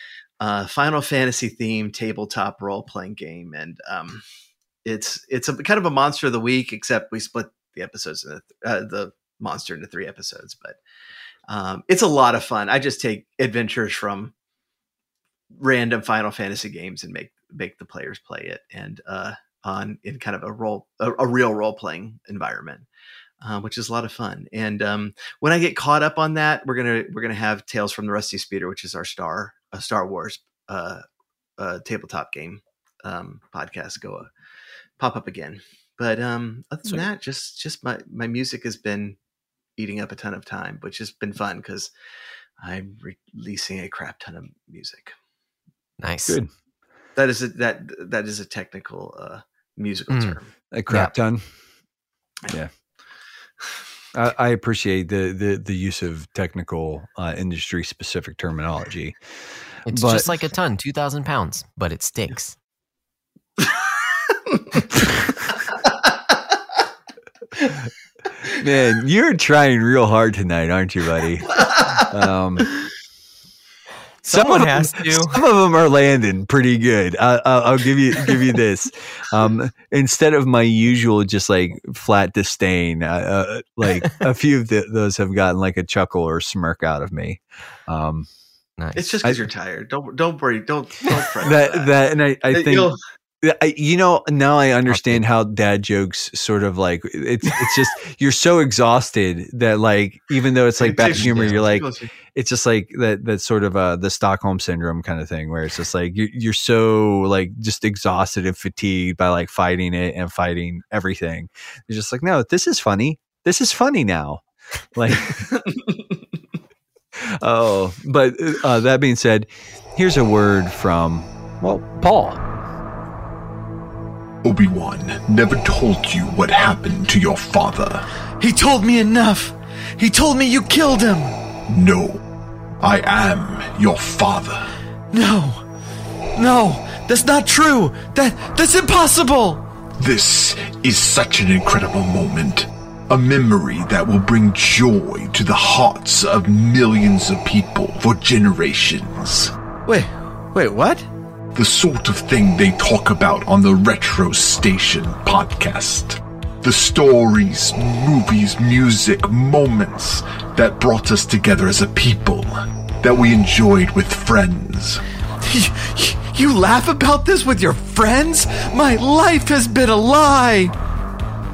C: uh, Final Fantasy themed tabletop role playing game, and um, it's it's a kind of a monster of the week, except we split the episodes the, uh, the monster into three episodes. But um, it's a lot of fun. I just take adventures from random Final Fantasy games and make make the players play it, and uh, on in kind of a role a, a real role playing environment. Uh, which is a lot of fun. And um, when I get caught up on that, we're gonna we're gonna have Tales from the Rusty Speeder, which is our Star uh, Star Wars uh, uh, tabletop game um, podcast, go uh, pop up again. But um, other than
B: Sweet.
C: that, just just my my music has been eating up a ton of time, which has been fun because I'm releasing a crap ton of music.
B: Nice.
A: Good.
C: That is a, that that is a technical uh, musical
B: Mm.
C: term.
A: A crap ton. Yeah. I, I appreciate the, the the use of technical uh, industry specific terminology.
B: It's
A: But-
B: just like a ton, 2,000 pounds, but it stinks.
A: Man, you're trying real hard tonight, aren't you, buddy? Um, some
B: Someone
A: of them,
B: has to.
A: Some of them are landing pretty good. I, I'll, I'll give you give you this. Um, instead of my usual just like flat disdain, uh, uh, like a few of the, those have gotten like a chuckle or smirk out of me. Um,
B: Nice.
C: It's just because you're tired. Don't don't worry. Don't don't fret.
A: that
C: about
A: that and I, I think
C: You'll-
A: Yeah, I, you know, now I understand how dad jokes sort of like it's it's just you're so exhausted that like even though it's like bad humor, you're like it's just like that that sort of uh the Stockholm syndrome kind of thing where it's just like you're you're so like just exhausted and fatigued by like fighting it and fighting everything. You're just like, no, this is funny. This is funny now. Like oh, but uh, that being said, here's a word from well, Paul.
D: Obi-Wan never told you what happened to your father.
E: He told me enough. He told me you killed him.
D: No, I am your father.
E: No. No, that's not true. That that's impossible.
D: This is such an incredible moment. A memory that will bring joy to the hearts of millions of people for generations.
E: Wait. Wait, what?
D: The sort of thing they talk about on the Retro Station podcast. The stories, movies, music, moments that brought us together as a people, that we enjoyed with friends.
E: You, laugh about this with your friends? My life has been a lie.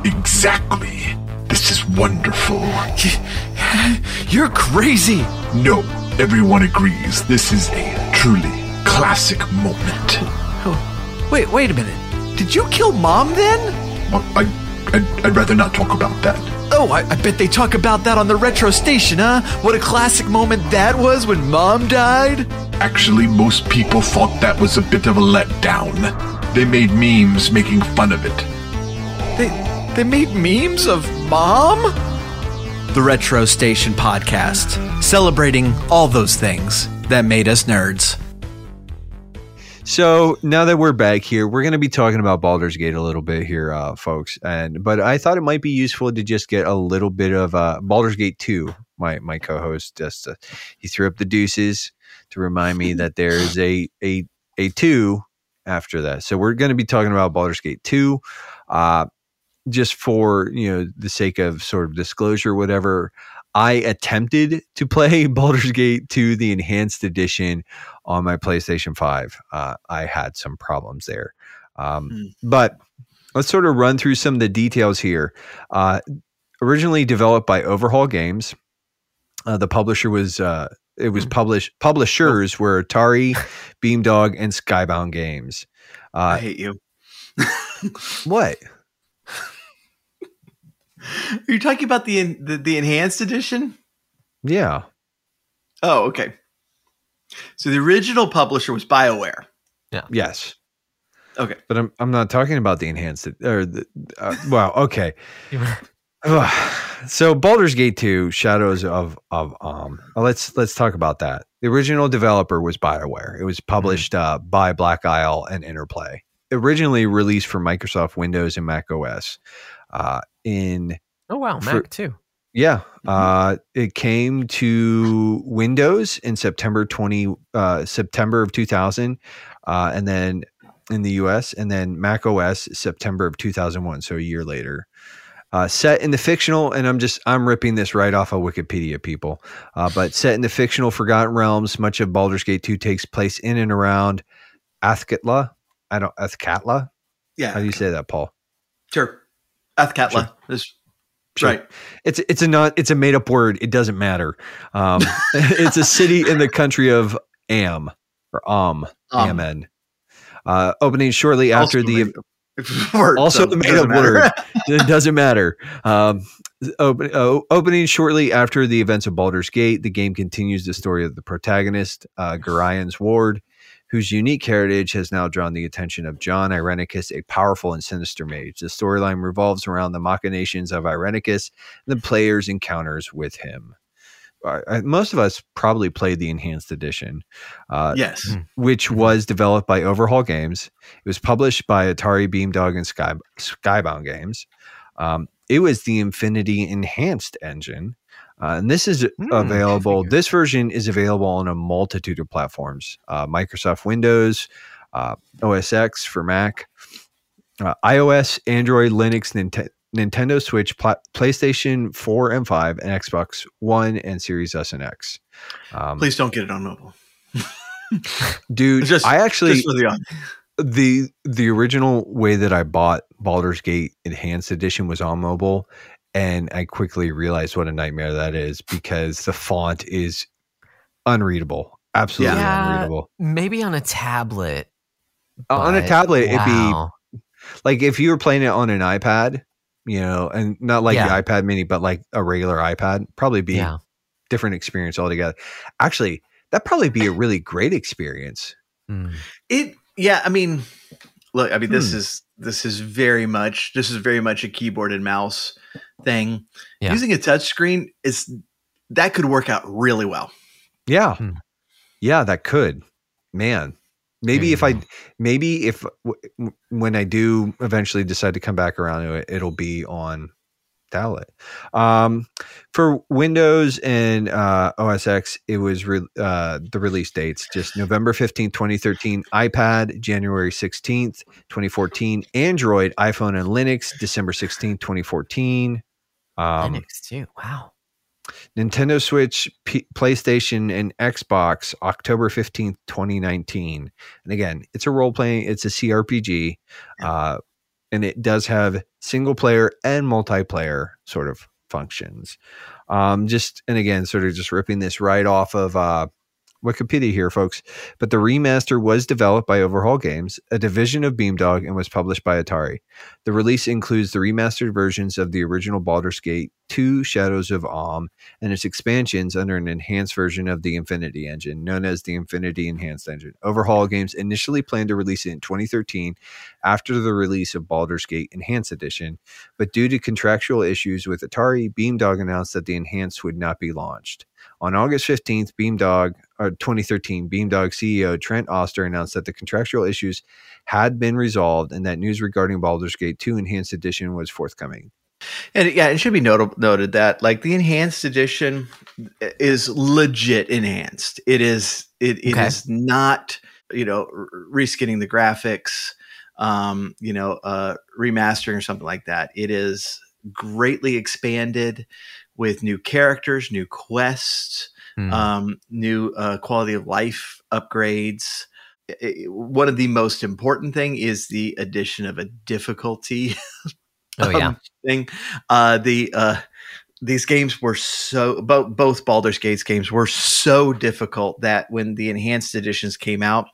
D: Exactly. This is wonderful.
E: You're crazy.
D: No, everyone agrees this is a truly classic moment.
E: Oh, wait, wait a minute. Did you kill mom then?
D: Well, I, I'd, I'd rather not talk about that.
E: Oh, I, I bet they talk about that on the retro station, huh? What a classic moment that was when mom died.
D: Actually, most people thought that was a bit of a letdown. They made memes making fun of it.
E: They they made memes of mom? The Retro Station podcast, celebrating all those things that made us nerds.
A: So now that we're back here, we're going to be talking about Baldur's Gate a little bit here, uh, folks. And but I thought it might be useful to just get a little bit of uh, Baldur's Gate two. My my co-host just uh, he threw up the deuces to remind me that there is a a a two after that. So we're going to be talking about Baldur's Gate two. Uh, just for you know the sake of sort of disclosure, whatever. I attempted to play Baldur's Gate 2, the enhanced edition, on my PlayStation 5. Uh, I had some problems there. Um,
C: Hmm.
A: But let's sort of run through some of the details here. Uh, originally developed by Overhaul Games, uh, the publisher was. Uh, it was published. Publishers were Atari, Beamdog, and Skybound Games.
C: I
A: Uh,
C: hate you.
A: what?
C: Are you talking about the, the the enhanced edition?
A: Yeah.
C: Oh, okay. So the original publisher was BioWare. Yeah.
A: Yes.
C: Okay.
A: But I'm I'm not talking about the enhanced or the uh, well, okay. So Baldur's Gate 2 Shadows of of um let's let's talk about that. The original developer was BioWare. It was published uh, by Black Isle and Interplay. Originally released for Microsoft Windows and Mac OS. Uh, in
B: Oh wow,
A: For-
B: Mac too.
A: Yeah. Uh, it came to Windows in September 20, uh, September of 2000, uh, and then in the US, and then Mac OS September of 2001. So a year later. Uh, set in the fictional, and I'm just I'm ripping this right off of Wikipedia, people. Uh, but set in the fictional Forgotten Realms, much of Baldur's Gate 2 takes place in and around Athkatla. I don't Athkatla.
C: Yeah.
A: How do you say that, Paul?
C: Sure. Athkatla.
A: Sure. Sure.
C: Right.
A: It's it's a not it's a made up word. It doesn't matter. Um, it's a city in the country of Amn or Amn
C: Um,
A: Amen. Uh, opening shortly after the
C: word,
A: also
C: so
A: the made up word. it doesn't matter. Um, open, uh, opening shortly after the events of Baldur's Gate, the game continues the story of the protagonist, uh, Gorion's Ward, whose unique heritage has now drawn the attention of Jon Irenicus, a powerful and sinister mage. The storyline revolves around the machinations of Irenicus and the player's encounters with him. Uh, uh, most of us probably played the enhanced edition. Uh,
C: yes.
A: which was developed by Overhaul Games. It was published by Atari Beamdog and Sky, Skybound Games. Um, it was the Infinity Enhanced engine. Uh, and this is
B: Hmm,
A: available. This version is available on a multitude of platforms: uh, Microsoft Windows, uh, OS X for Mac, uh, iOS, Android, Linux, Ninte- Nintendo Switch, Pla- PlayStation 4 and 5, and Xbox One and Series S and X. Um,
C: Please don't get it on mobile.
A: dude,
C: Just-
A: I actually
C: Just for the
A: the the original way that I bought Baldur's Gate Enhanced Edition was on mobile, and I quickly realized what a nightmare that is because the font is unreadable, absolutely
B: Yeah.
A: unreadable.
B: Maybe on a tablet.
A: on a
B: but
A: tablet, it'd be like if you were playing it on an iPad, you know, and not like
B: Yeah.
A: the iPad Mini, but like a regular iPad, probably be
B: yeah.
A: different experience altogether. Actually, that'd probably be a really great experience.
B: Mm.
C: It yeah, I mean look, I mean this
A: Hmm.
C: is this is very much this is very much a keyboard and mouse thing.
B: Yeah.
C: Using a touchscreen is that could work out really well.
A: Yeah.
B: Hmm.
A: Yeah, that could. Man. Maybe
B: There
A: if I maybe if w- w- when I do eventually decide to come back around to it, it'll be on tablet. Um for Windows and uh OS X, it was re- uh the release dates just November 15th, 2013, iPad, January 16th, 2014, Android, iPhone and Linux, December 16th, 2014. Um
B: Linux too. Wow.
A: Nintendo Switch, P- PlayStation, and Xbox October 15th, 2019. And again, it's a role playing, it's a CRPG. Uh, and it does have single player and multiplayer sort of functions. Um, just, and again, sort of just ripping this right off of uh, Wikipedia here, folks. But the remaster was developed by Overhaul Games, a division of Beamdog, and was published by Atari. The release includes the remastered versions of the original Baldur's Gate 2 Shadows of Amn and its expansions under an enhanced version of the Infinity Engine, known as the Infinity Enhanced Engine. Overhaul Games initially planned to release it in 2013 after the release of Baldur's Gate Enhanced Edition, but due to contractual issues with Atari, Beamdog announced that the Enhanced would not be launched. On August 15th, Beamdog, or 2013, Beamdog CEO Trent Oster announced that the contractual issues had been resolved and that news regarding Baldur's Gate 2 Enhanced Edition was forthcoming.
C: And yeah, it should be noted noted that like the enhanced edition is legit enhanced. It is it, it is
B: Okay.
C: not you know reskinning the graphics, um, you know, uh, remastering or something like that. It is greatly expanded with new characters, new quests,
B: Mm.
C: um, new uh, quality of life upgrades. I- I- one of the most important thing is the addition of a difficulty
B: oh yeah.
C: um, thing. Uh, the uh, these games were so both both Baldur's Gates games were so difficult that when the enhanced editions came out,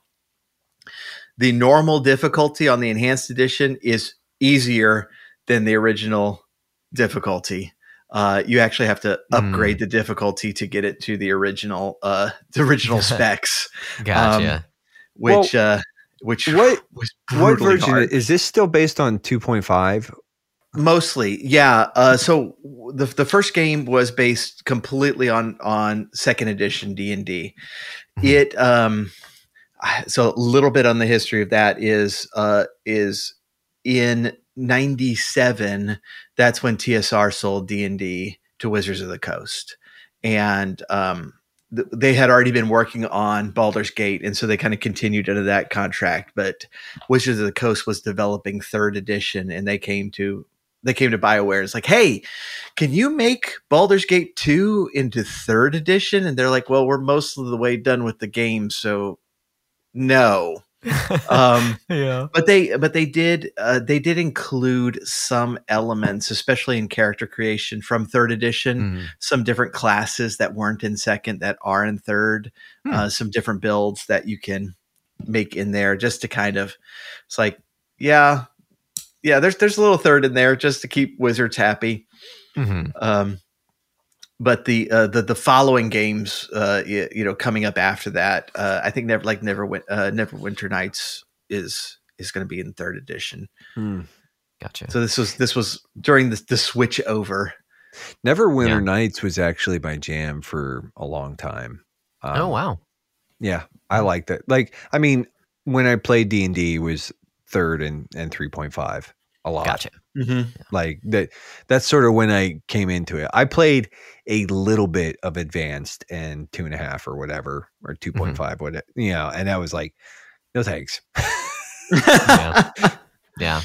C: the normal difficulty on the enhanced edition is easier than the original difficulty. Uh, you actually have to
B: Mm.
C: upgrade the difficulty to get it to the original uh, the original specs,
B: Gotcha.
C: which uh, which
A: What
C: was
A: what version
C: hard.
A: is this still based on 2.5?
C: Mostly, yeah. Uh, so the the first game was based completely on on second edition D and D.
B: Mhm.
C: It um, so a little bit on the history of that is uh is in '97. That's when TSR sold D and D, to Wizards of the Coast, and um, th- they had already been working on Baldur's Gate, and so they kind of continued into that contract. But Wizards of the Coast was developing third edition, and they came to they came to Bioware. It's like, hey, can you make Baldur's Gate two into third edition? And they're like, well, we're most of the way done with the game, so no. Um,
B: yeah.
C: but they but they did uh, they did include some elements especially in character creation from third edition
B: Mhm.
C: some different classes that weren't in second that are in third
B: Hmm.
C: uh, some different builds that you can make in there just to kind of it's like yeah yeah there's there's a little third in there just to keep wizards happy
B: Mhm.
C: um, but the uh, the the following games, uh, you, you know, coming up after that, uh, I think never like never win, uh, Neverwinter Nights is is going to be in third edition.
A: Hmm.
B: Gotcha.
C: So this was this was during the, the switch over.
A: Neverwinter
B: Yeah.
A: Nights was actually my jam for a long time. Um,
B: oh wow.
A: Yeah, I liked it. Like, I mean, when I played D and D, was third and and three point five a lot.
B: Gotcha.
A: Like that. That's sort of when I came into it. I played a little bit of advanced and two and a half or whatever or two point five, what you know, and that was like, no thanks.
B: Yeah. Yeah.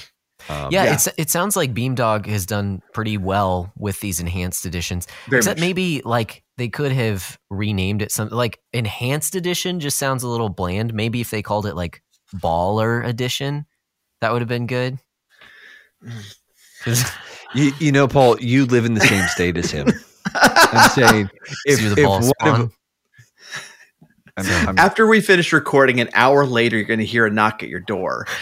A: Um,
B: yeah,
C: Yeah.
B: It's, it sounds like Beamdog has done pretty well with these enhanced editions.
C: Very
B: Except
C: much.
B: maybe like they could have renamed it something like enhanced edition just sounds a little bland. Maybe if they called it like baller edition, that would have been good. 'Cause
A: You, you know, Paul, you live in the same state as him. I'm saying if,
B: you're the
A: if
B: ball
A: one
B: spawn.
A: of, I'm, I'm,
C: After we finish recording, an hour later, you're going to hear a knock at your door.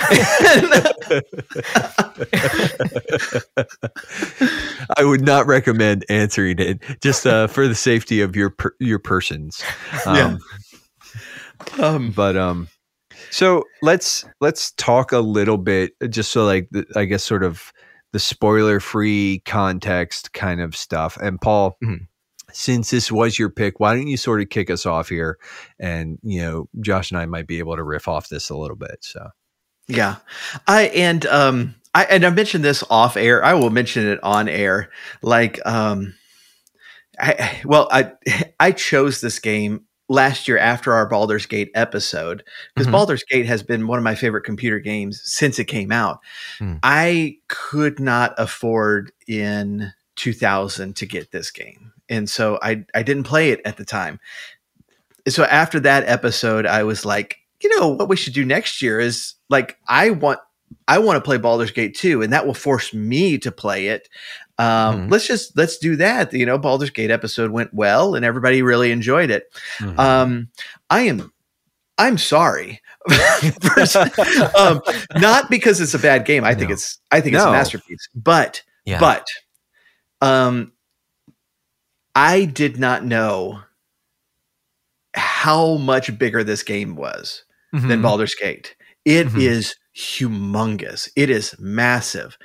A: I would not recommend answering it just uh, for the safety of your per, your persons. Um,
C: Yeah. um,
A: But um, so let's let's talk a little bit, just so like the, I guess sort of the spoiler free context kind of stuff. And Paul,
B: Mhm.
A: since this was your pick, why don't you sort of kick us off here? And you know, Josh and I might be able to riff off this a little bit. So
C: Yeah, I and um I and I mentioned this off air. I will mention it on air. Like um, I well I I chose this game last year after our Baldur's Gate episode because
B: Mhm.
C: Baldur's Gate has been one of my favorite computer games since it came out.
B: Hmm.
C: I could not afford in 2000 to get this game, and so I I didn't play it at the time. So after that episode, I was like, you know what we should do next year is like I want I want to play Baldur's Gate 2 and that will force me to play it. Um,
B: Mhm.
C: let's just let's do that. You know, Baldur's Gate episode went well and everybody really enjoyed it.
A: Mhm.
C: Um, I am I'm sorry. Um, not because it's a bad game. I think it's I think it's a masterpiece. But
B: yeah.
C: but um I did not know how much bigger this game was than
B: Mhm.
C: Baldur's Gate. It is
B: Mhm.
C: humongous. It is massive.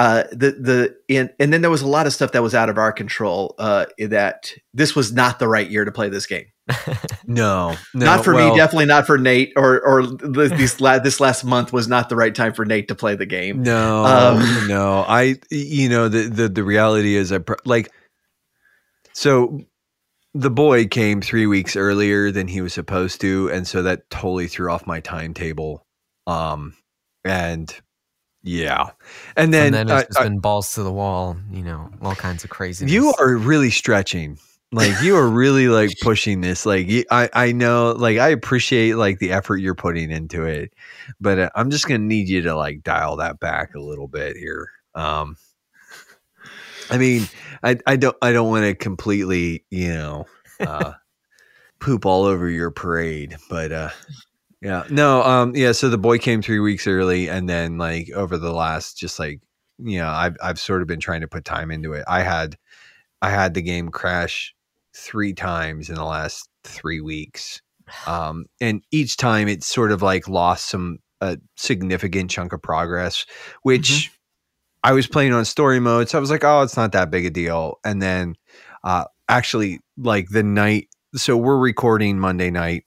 C: Uh, the the and, and then there was a lot of stuff that was out of our control. Uh, that this was not the right year to play this game.
A: no, no,
C: not for
A: well,
C: me, definitely not for Nate. Or or this la- this last month was not the right time for Nate to play the game.
A: No,
C: Um,
A: no. I, you know, the the the reality is, I pr- like, so the boy came three weeks earlier than he was supposed to, and so that totally threw off my timetable. Um, and yeah, and then,
B: and then it's
A: uh,
B: just
A: uh,
B: been balls to the wall, you know, all kinds of craziness.
A: you are really stretching. Like you are really like pushing this. Like I, I know. Like I appreciate like the effort you're putting into it, but uh, I'm just gonna need you to like dial that back a little bit here. Um, I mean, I, I don't, I don't want to completely, you know, uh, poop all over your parade, but uh, yeah, no, um, yeah. So the boy came three weeks early, and then like over the last, just like you know, I've I've sort of been trying to put time into it. I had I had the game crash three times in the last three weeks. Um, and each time it sort of like lost some a significant chunk of progress, which I was playing on story mode. So I was like, oh, it's not that big a deal. And then uh, actually, like the night, so we're recording Monday night.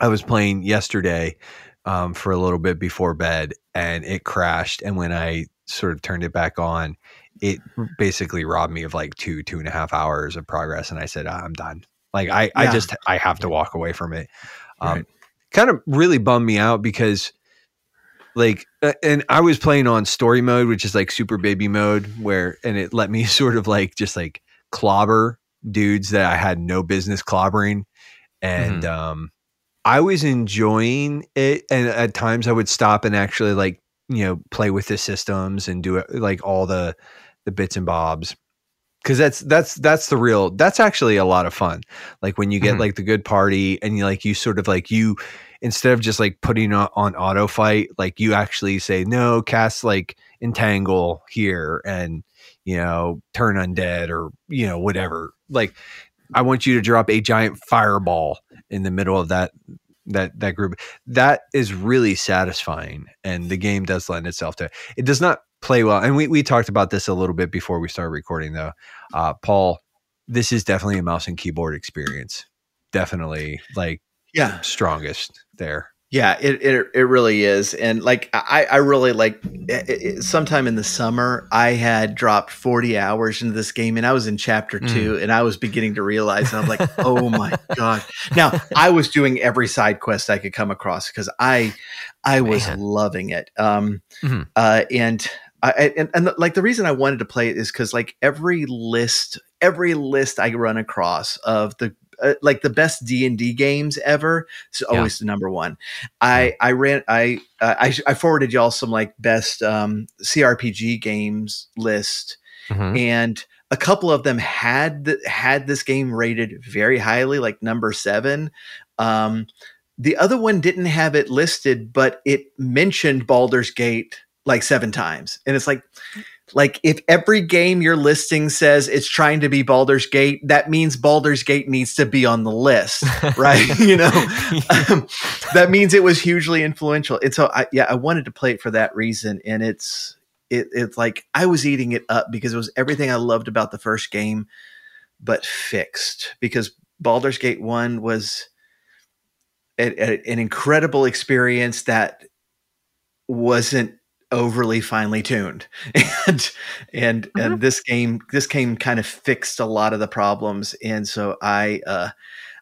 A: I was playing yesterday um, for a little bit before bed and it crashed. And when I sort of turned it back on, it basically robbed me of like two two and a half hours of progress, and I said ah, I'm done. Like I I just I have to walk away from it. Um,
C: Right.
A: Kind of really bummed me out because like and I was playing on story mode, which is like super baby mode, where and it let me sort of like just like clobber dudes that I had no business clobbering, and um, I was enjoying it, and at times I would stop and actually like you know play with the systems and do it like all the the bits and bobs. Because that's that's that's the real that's actually a lot of fun. Like when you get
B: Mhm.
A: like the good party and you like you sort of like you instead of just like putting on, on auto fight like you actually say no cast like entangle here and you know turn undead or you know whatever. Like i want you to drop a giant fireball in the middle of that that that group that is really satisfying and the game does lend itself to it. it does not play well and we, we talked about this a little bit before we started recording though uh paul this is definitely a mouse and keyboard experience definitely like
C: Yeah.
A: strongest there
C: Yeah, it, it it really is, and like I I really like. It, it, sometime in the summer, I had dropped forty hours into this game, and I was in chapter
B: Mm.
C: two, and I was beginning to realize, and I'm like, oh my god! Now I was doing every side quest I could come across because I I was
B: Man.
C: loving it. Um,
B: Mhm.
C: uh, and I and, and like the reason I wanted to play it is because like every list, every list I run across of the uh, like the best D and D games ever
B: Yeah.
C: always the number one. I I ran I uh, I I forwarded y'all some like best um, CRPG games list,
B: Mhm.
C: and a couple of them had th- had this game rated very highly, like number seven. Um, the other one didn't have it listed, but it mentioned Baldur's Gate like seven times, and it's like. Like if every game you're listing says it's trying to be Baldur's Gate, that means Baldur's Gate needs to be on the list, right? you know, um, that means it was hugely influential. And so I yeah, I wanted to play it for that reason. And it's it, it's like I was eating it up because it was everything I loved about the first game, but fixed. Because Baldur's Gate 1 was a- a- an incredible experience that wasn't overly finely tuned. And and and this game this game kind of fixed a lot of the problems. And so i uh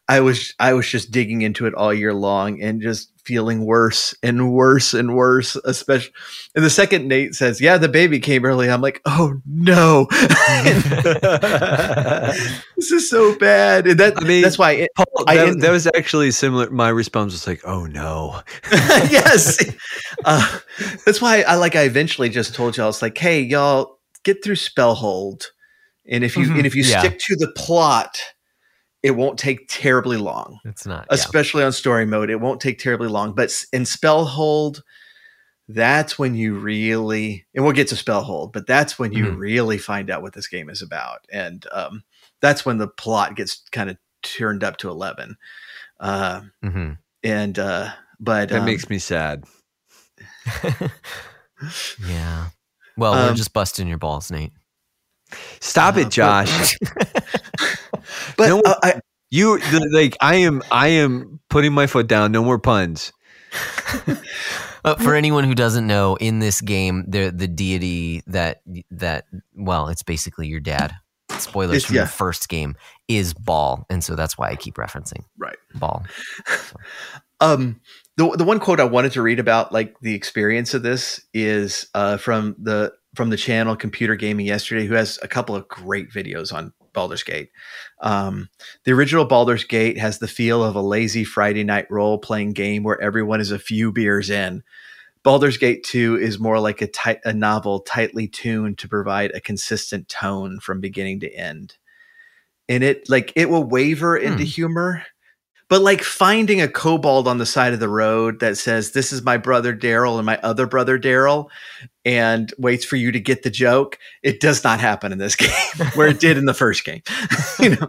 C: I was I was just digging into it all year long and just feeling worse and worse and worse. Especially, and the second Nate says, "Yeah, the baby came early," I'm like, "Oh no, this is so bad." And that
A: I mean,
C: that's why it,
A: Paul,
C: I
A: that, that was actually similar. My response was like, "Oh no."
C: yes. Uh, that's why I like. I eventually just told y'all, it's like, hey, y'all get through Spellhold, and if you
B: Mhm.
C: and if you
B: Yeah.
C: stick to the plot, it won't take terribly long.
B: it's not. Yeah.
C: Especially on story mode, it won't take terribly long. But in spell hold, that's when you really, and we'll get to spell hold, but that's when you
B: Mhm.
C: really find out what this game is about, and um, that's when the plot gets kind of turned up to eleven. Uh,
B: Mhm.
C: and uh, but
A: That
C: um,
A: makes me sad.
B: yeah. Well, we're
C: Um,
B: just busting your balls, Nate.
A: Stop
C: Uh,
A: it, Josh.
C: But
A: No-
C: uh, I,
A: you like I am. I am putting my foot down. No more puns.
B: Uh, for anyone who doesn't know, in this game, the the deity that that well, it's basically your dad. Spoilers
C: It's-
B: from
C: yeah.
B: the first game is Bhaal, and so that's why I keep referencing
C: right.
B: Bhaal.
C: Um, the the one quote I wanted to read about like the experience of this is uh, from the from the channel Computer Gaming yesterday, who has a couple of great videos on Baldur's Gate. Um, the original Baldur's Gate has the feel of a lazy Friday night role playing game where everyone is a few beers in. Baldur's Gate 2 is more like a tight a novel tightly tuned to provide a consistent tone from beginning to end. And it like it will waver into
B: Hmm.
C: humor, but like finding a kobold on the side of the road that says, This is my brother Daryl and my other brother Daryl, and waits for you to get the joke, it does not happen in this game where it did in the first game. you know?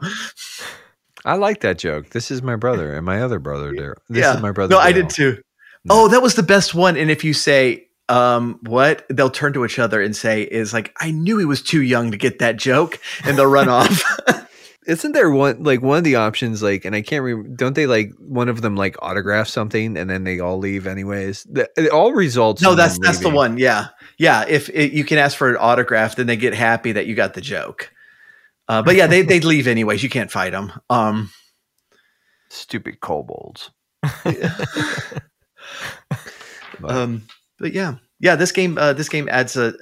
A: I like that joke. This is my brother and my other brother. Daryl. This
C: yeah.
A: is my brother.
C: No, I did too.
A: No.
C: Oh, that was the best one. And if you say, um, what they'll turn to each other and say is like, I knew he was too young to get that joke, and they'll run off.
A: Isn't there one like one of the options like and I can't remember don't they like one of them like autograph something and then they all leave anyways? The, it all results
C: No,
A: in
C: that's
A: them
C: that's the one. Yeah, yeah. If it, you can ask for an autograph, then they get happy that you got the joke. Uh, but yeah, they they leave anyways. You can't fight them. Um,
A: Stupid kobolds. But-
C: um, but yeah, yeah. This game, uh, this game adds a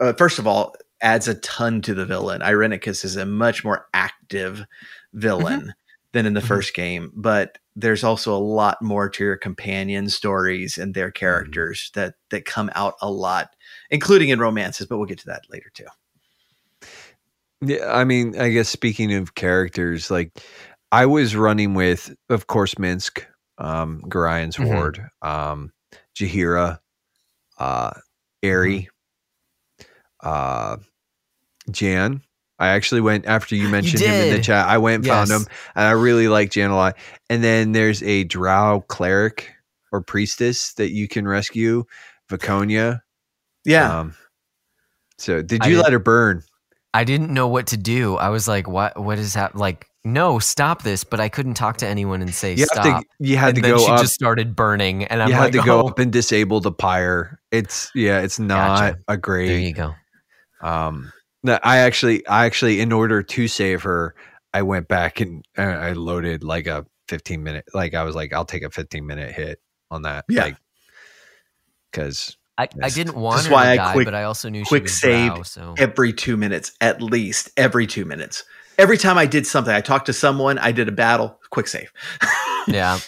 C: uh, first of all adds a ton to the villain. Irenicus is a much more active villain than in the
B: Mhm.
C: first game, but there's also a lot more to your companion stories and their characters that that come out a lot, including in romances. But we'll get to that later too.
A: Yeah, I mean, I guess speaking of characters, like I was running with, of course, Minsc, um, Gorion's
B: Mhm.
A: Ward, um, Jaheira, uh, Aerie, uh, Jan. I actually went after you mentioned him in the chat. I went and found him, and I really like Jan a lot. And then there's a Drow cleric or priestess that you can rescue, Viconia.
C: Yeah,
A: Um, so did you
B: did-
A: let her burn?
B: I didn't know what to do. I was like, "What? What is that? Like, no, stop this!" But I couldn't talk to anyone and say
A: You
B: stop.
A: to. You had
B: and
A: to go
B: she
A: up.
B: just started burning, and I'm
A: you
B: like,
A: had to go
B: "Oh,
A: up and disable the pyre. It's yeah, it's not
B: Gotcha.
A: a
B: There
A: great.
B: you go.
A: Um, no, I actually, I actually, in order to save her, I went back and uh, I loaded like a 15 minute. Like I was like, I'll take a 15 minute hit on that.
C: Yeah.
A: like because
B: I, I didn't want
C: This is
B: her
C: why
B: to
C: I
B: die,
C: quick-
B: but I also knew
C: quick
B: she was
C: save
B: drow, so
C: every two minutes, at least every two minutes. Every time I did something, I talked to someone, I did a battle, quick save.
B: yeah.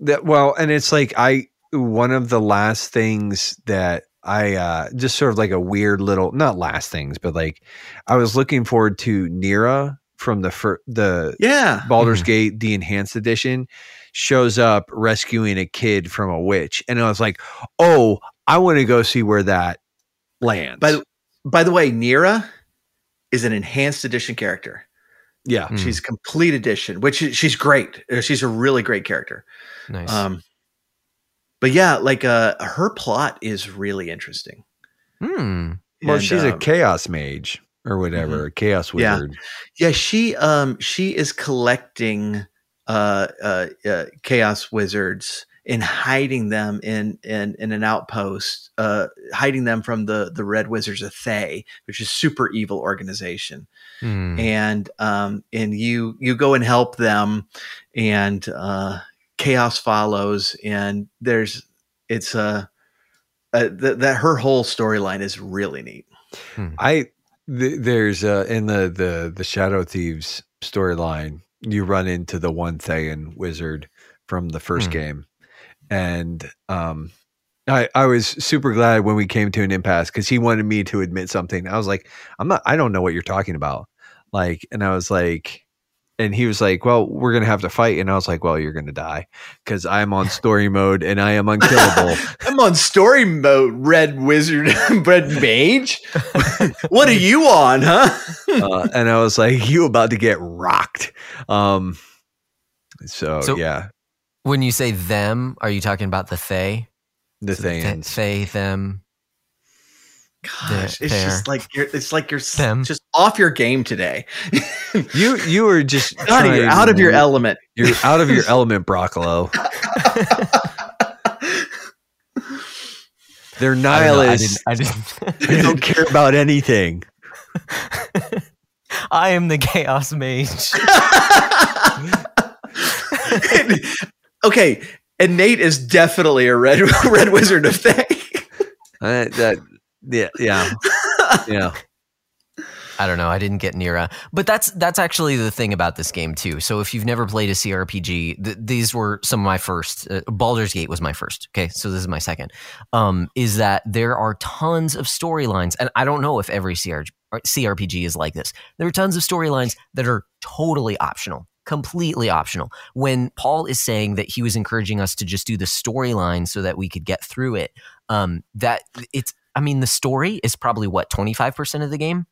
A: that well, and it's like I one of the last things that I uh just sort of like a weird little not last things, but like I was looking forward to Neera from the fir- the
C: yeah.
A: Baldur's
B: Mhm.
A: Gate, the enhanced edition, shows up rescuing a kid from a witch. And I was like, oh, I want to go see where that lands.
C: By the, by the way, Neera is an enhanced edition character.
A: yeah.
B: Mm.
C: She's complete edition, which is- she's great. She's a really great character.
B: Nice.
C: Um, but yeah, like uh, her plot is really interesting.
B: Hmm.
A: Well,
C: And,
A: she's a
C: um,
A: chaos mage or whatever, a chaos wizard.
C: Yeah, she um she is collecting uh uh, uh chaos wizards and hiding them in in in an outpost, uh hiding them from the the red wizards of Thay, which is super evil organization.
B: Hmm.
C: And um and you you go and help them and uh chaos follows and there's it's a uh, th- that her whole storyline is really neat.
A: I th- there's uh in the the the Shadow Thieves storyline, you run into the one Thayan wizard from the first
B: Hmm.
A: game, and um, I I was super glad when we came to an impasse because he wanted me to admit something. I was like, I'm not, I don't know what you're talking about, like, and I was like. And he was like, "Well, we're gonna have to fight," and I was like, "Well, you're gonna die because I'm on story mode and I am unkillable."
C: I'm on story mode, red wizard, red mage. what are you on, huh?
A: uh, and I was like, "You about to get rocked?" Um, so,
B: So-
A: yeah,
B: When you say them, are you talking about the Thay?
A: the thing.
B: Thay, them.
C: Gosh,
B: There-
C: it's
B: there.
C: just like you're. It's like you're
B: Them.
C: just off your game today.
A: You you were just
C: you're out of your element.
A: You're out of your element, Broccolo. They're
B: I don't I didn't. I, didn't.
A: They don't care about anything.
B: I am the chaos mage.
C: okay, and Nate is definitely a red red wizard of thing.
A: Uh, that yeah yeah yeah.
B: I don't know. I didn't get Neera, but that's that's actually the thing about this game too. So if you've never played a CRPG, th- these were some of my first. Uh, Baldur's Gate was my first. Okay, so this is my second. Um, is that there are tons of storylines, and I don't know if every CR- CRPG is like this. There are tons of storylines that are totally optional, completely optional. When Paul is saying that he was encouraging us to just do the storyline so that we could get through it, um, that it's. I mean, the story is probably what twenty five percent of the game.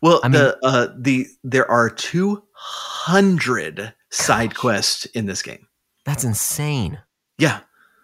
C: Well,
B: I mean-
C: the uh, the there are two hundred side quests in this game.
B: That's insane.
C: Yeah,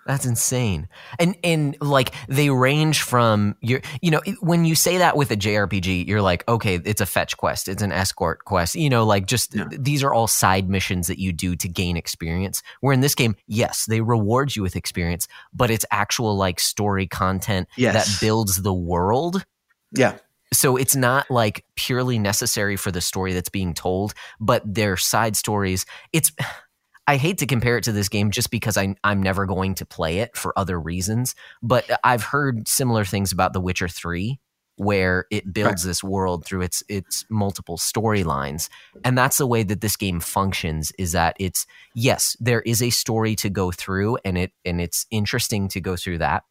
B: That's insane. And and like they range from your you know when you say that with a JRPG you're like okay it's a fetch quest it's an escort quest you know like just
C: Yeah.
B: these are all side missions that you do to gain experience where in this game yes they reward you with experience but it's actual like story content
C: Yes.
B: that builds the world
C: Yeah.
B: So it's not like purely necessary for the story that's being told but they're side stories it's i hate to compare it to this game just because I, i'm never going to play it for other reasons but i've heard similar things about the witcher 3 where it builds this world through its its multiple storylines and that's the way that this game functions is that it's yes there is a story to go through and it and it's interesting to go through that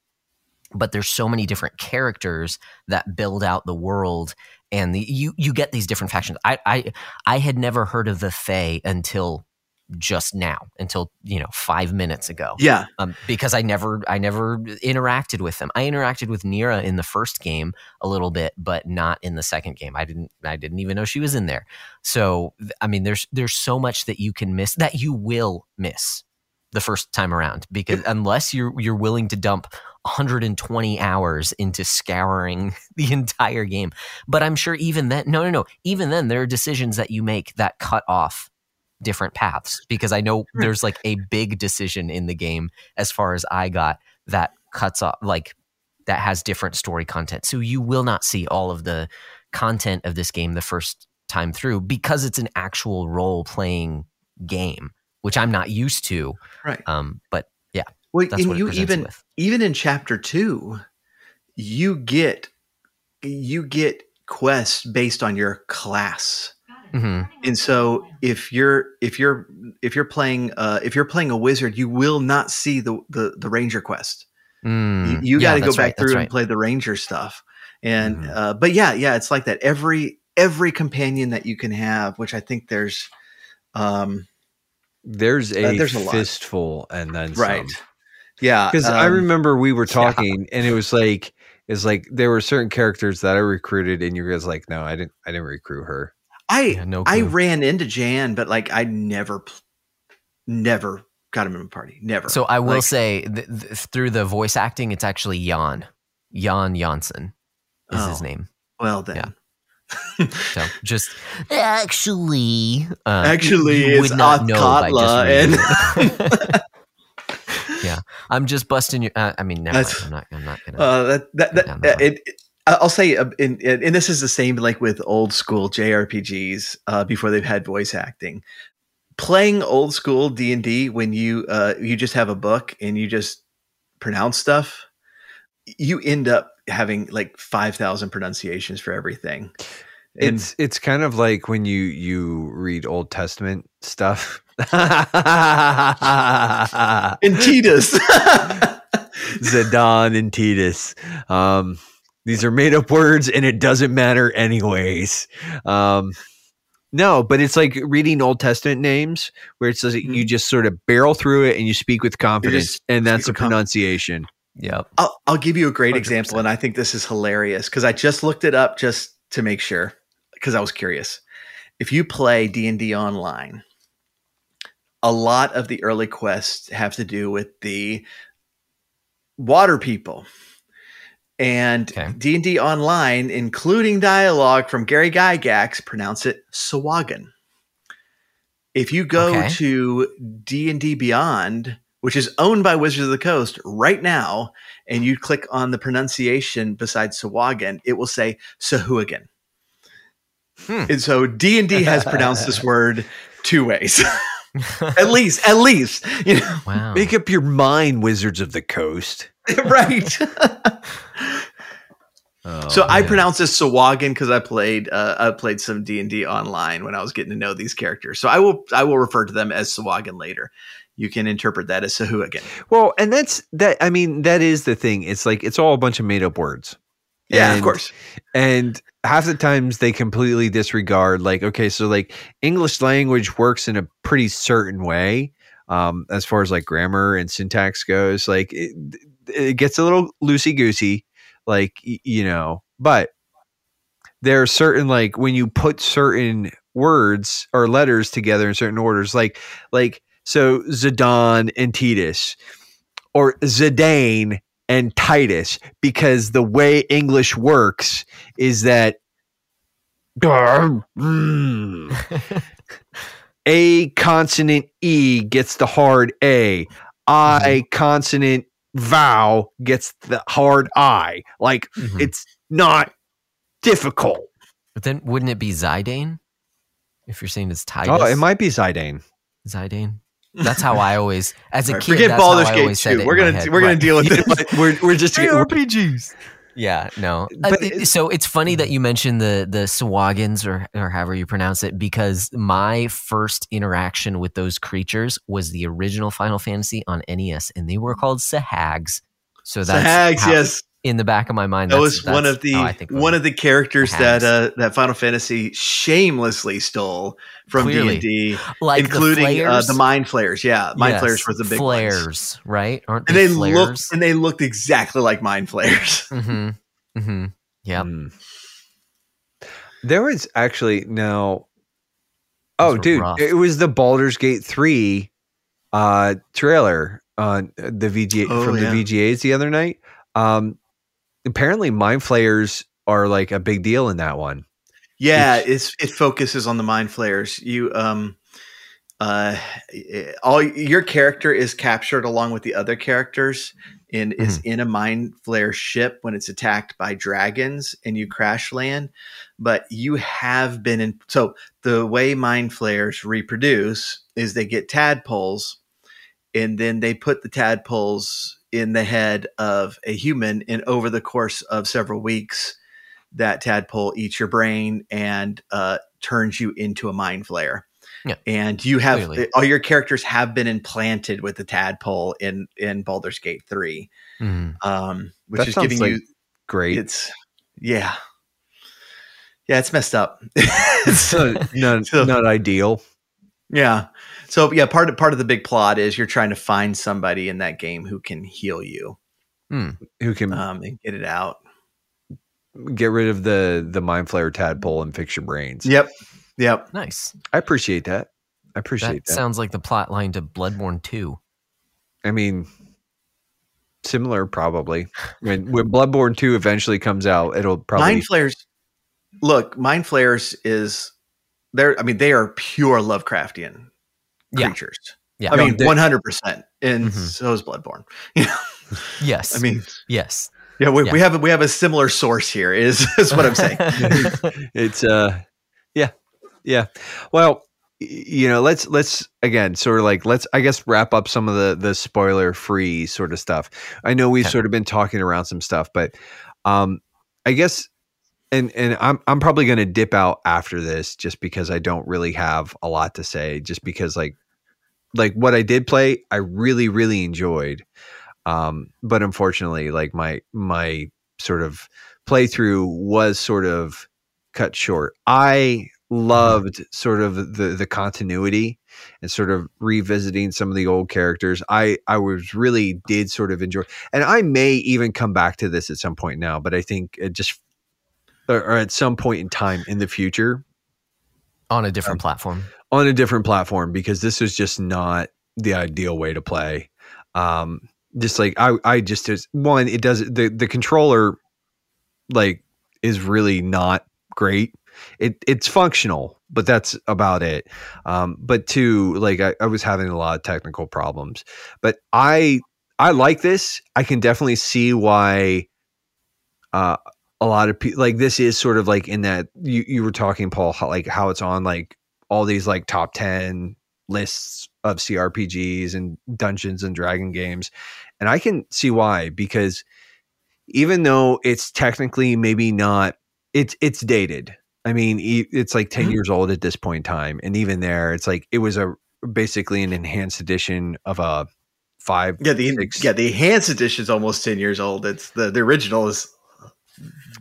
B: but there's so many different characters that build out the world and the, you you get these different factions i i i had never heard of the Thay until just now until you know 5 minutes ago
C: Yeah.
B: um, because I never I never interacted with them. I interacted with Neera in the first game a little bit, but not in the second game. I didn't I didn't even know she was in there. So I mean, there's there's so much that you can miss that you will miss the first time around because unless you're you're willing to dump 120 hours into scouring the entire game. But I'm sure even then, no, no, no. Even then, there are decisions that you make that cut off different paths because I know there's like a big decision in the game as far as I got that cuts off like that has different story content. So you will not see all of the content of this game the first time through because it's an actual role playing game, which I'm not used to.
C: Right.
B: Um, but
C: Well,
B: that's
C: and
B: what
C: you
B: presents
C: even
B: with.
C: even in chapter two, you get you get quests based on your class.
B: hmm
C: And so if you're if you're if you're playing uh if you're playing a wizard, you will not see the the, the ranger quest.
B: Mm,
C: you you
B: yeah,
C: got to go back
B: right,
C: through
B: right.
C: and play the ranger stuff. And
B: Mhm.
C: uh but yeah, yeah, it's like that every every companion that you can have, which I think there's um
A: There's a,
C: Uh, there's a lot.
A: fistful and then
C: right.
A: some.
C: Yeah.
A: Because I
C: um,
A: remember we were
B: yeah.
A: talking, and it was like it's like there were certain characters that I recruited, and you guys like, no, I didn't, I didn't recruit her.
C: I
B: Yeah, no
C: I ran into Jan, but like I never, never got him in a party. Never.
B: So I will
C: Like,
B: say th- th- through the voice acting, it's actually Jan. Jan Janssen is his
C: Oh.
B: name.
C: well then,
B: Yeah. So just actually, uh,
C: Actually,
B: you
C: it's
B: would not know by just
C: Athkatla
B: reading it. yeah, I'm just busting your. Uh, I mean, never mind. I'm not. I'm not gonna.
C: uh, that that, that
B: that
C: uh, it, it- I'll say, uh, in, in, and this is the same like with old school JRPGs uh, before they've had voice acting. Playing old school D and D when you uh, you just have a book and you just pronounce stuff, you end up having like five thousand pronunciations for everything. And
A: It's it's kind of like when you you read Old Testament stuff.
C: and Tidus.
A: Zidane and Tidus. Um, these are made up words, and it doesn't matter anyways. Um, no, but it's like reading Old Testament names, where it says that you just sort of barrel through it and you speak with confidence, and that's a pronunciation.
B: yep.
C: I'll, I'll give you a great
B: 100%.
C: example, and I think this is hilarious because I just looked it up just to make sure because I was curious. If you play D and D online, a lot of the early quests have to do with the water people, and
B: Okay.
C: D and D online, including dialogue from Gary Gygax, pronounce it Sawagan. If you go
B: Okay.
C: to D and D Beyond, which is owned by Wizards of the Coast right now, and you click on the pronunciation beside Sawagan, it will say Sahuagin.
B: Hmm.
C: And so D and D has pronounced this word two ways, at least. At least, you know,
B: wow.
A: Make up your mind, Wizards of the Coast.
C: right?
A: Oh,
C: so I pronounce this Sawagan because I played uh, I played some D and D online when I was getting to know these characters. So I will I will refer to them as Sawagan later. You can interpret that as Sahuagin.
A: well, and that's that. I mean, that is the thing. It's like it's all a bunch of made up words.
C: Yeah,
A: And-
C: of course.
A: and half the times they completely disregard like okay so like english language works in a pretty certain way um as far as like grammar and syntax goes like it, it gets a little loosey goosey like you know but there are certain like when you put certain words or letters together in certain orders like like so zidane and tidus or Zidane and Tidus because the way English works is that mm, a consonant E gets the hard A. I consonant vowel gets the hard I. Like
B: Mhm.
A: it's not difficult.
B: But then wouldn't it be Zidane? If you're saying it's Tidus.
A: Oh, it might be Zidane.
B: Zidane. That's how I always, as a
C: All right,
B: kid,
C: forget
B: that's
C: Baldur's
B: how I
C: Gate
B: always said it
C: We're gonna we're gonna
B: Right.
C: deal with
A: You know
C: this.
A: what? we're we're just
B: RPGs. Yeah, no. Uh,
A: But
B: it-
A: it-
B: so it's funny that you mentioned the the Swagans or or however you pronounce it because my first interaction with those creatures was the original Final Fantasy on NES, and they were called Sahags. So that's
C: Hags,
B: how-
C: yes.
B: In the back of my mind.
C: That
B: that's-
C: was one of the
B: I think
C: one of the characters
B: The
C: that uh, that Final Fantasy shamelessly stole from D and D,
B: like
C: including
B: the,
C: uh,
B: flares.
C: the mind flayers. Yeah, mind
B: Yes,
C: flayers were the big ones.
B: flares, right? Aren't
C: and
B: they,
C: they looked
B: flares?
C: and they looked exactly like mind flayers.
B: mm-hmm. Mm-hmm. Yeah.
A: Mm. There was actually no. Oh, dude,
B: rough.
A: it was the Baldur's Gate three uh, trailer on the VGA
C: Oh,
A: from
C: yeah.
A: the VGAs the other night. Um, apparently, mind flayers are like a big deal in that one.
C: Yeah, it's it focuses on the mind flayers. You um uh all your character is captured along with the other characters and is in a mind flare ship when it's attacked by dragons and you crash land but you have been in so the way mind flares reproduce is they get tadpoles and then they put the tadpoles in the head of a human and over the course of several weeks that tadpole eats your brain and uh, turns you into a mind flare.
B: Yeah.
C: And you have
B: Clearly.
C: all your characters have been implanted with the tadpole in in Baldur's Gate 3.
B: Mhm.
C: Um which
A: That
C: is giving
A: like
C: you
A: Great.
C: it's yeah. Yeah, it's messed up.
A: So, not,
C: So-
A: not ideal.
C: yeah. So yeah, part of part of the big plot is you're trying to find somebody in that game who can heal you
A: Who can
C: um, and get it out.
A: get rid of the the mind flayer tadpole and fix your brains?
C: Yep. Yep.
B: Nice.
A: I appreciate that. I appreciate
B: That
A: that.
B: sounds like the plot line to Bloodborne 2.
A: I mean, similar probably. When when Bloodborne two eventually comes out, it'll probably
C: Mind flares. Look, mind flares is they're. I mean, they are pure Lovecraftian
B: Yeah.
C: Creatures.
B: Yeah.
C: I mean, one hundred percent, and
B: Mhm.
C: so is Bloodborne.
B: Yes.
C: I mean,
B: yes.
C: yeah, we,
B: Yeah.
C: we have a, we have a similar source here. Is is what I'm saying.
A: it's uh yeah yeah well you know let's let's again sort of like let's i guess wrap up some of the the spoiler free sort of stuff i know we've
B: Okay.
A: sort of been talking around some stuff but um i guess and and i'm i'm probably going to dip out after this just because i don't really have a lot to say just because like like what i did play i really really enjoyed um but unfortunately like my my sort of playthrough was sort of cut short. I loved sort of the the continuity and sort of revisiting some of the old characters. I I was really did sort of enjoy, and I may even come back to this at some point now. But I think it just or, or at some point in time in the future
B: On a
C: Um,
B: different platform.
A: on a different platform because this is just not the ideal way to play. Um, just like I, I just is one, it does the the controller like is really not great. It it's functional, but that's about it. Um, but two, like I, I was having a lot of technical problems. But I I like this. I can definitely see why uh a lot of people like this is sort of like in that you you were talking Paul how, like how it's on like all these like top 10 lists of CRPGs and Dungeons and Dragon games. And I can see why because even though it's technically maybe not it's it's dated. I mean, it's like 10
B: Mhm.
A: years old at this point in time and even there it's like it was a basically an enhanced edition of a 5
C: Yeah, the
A: Six.
C: yeah the enhanced edition is almost ten years old. It's the the original is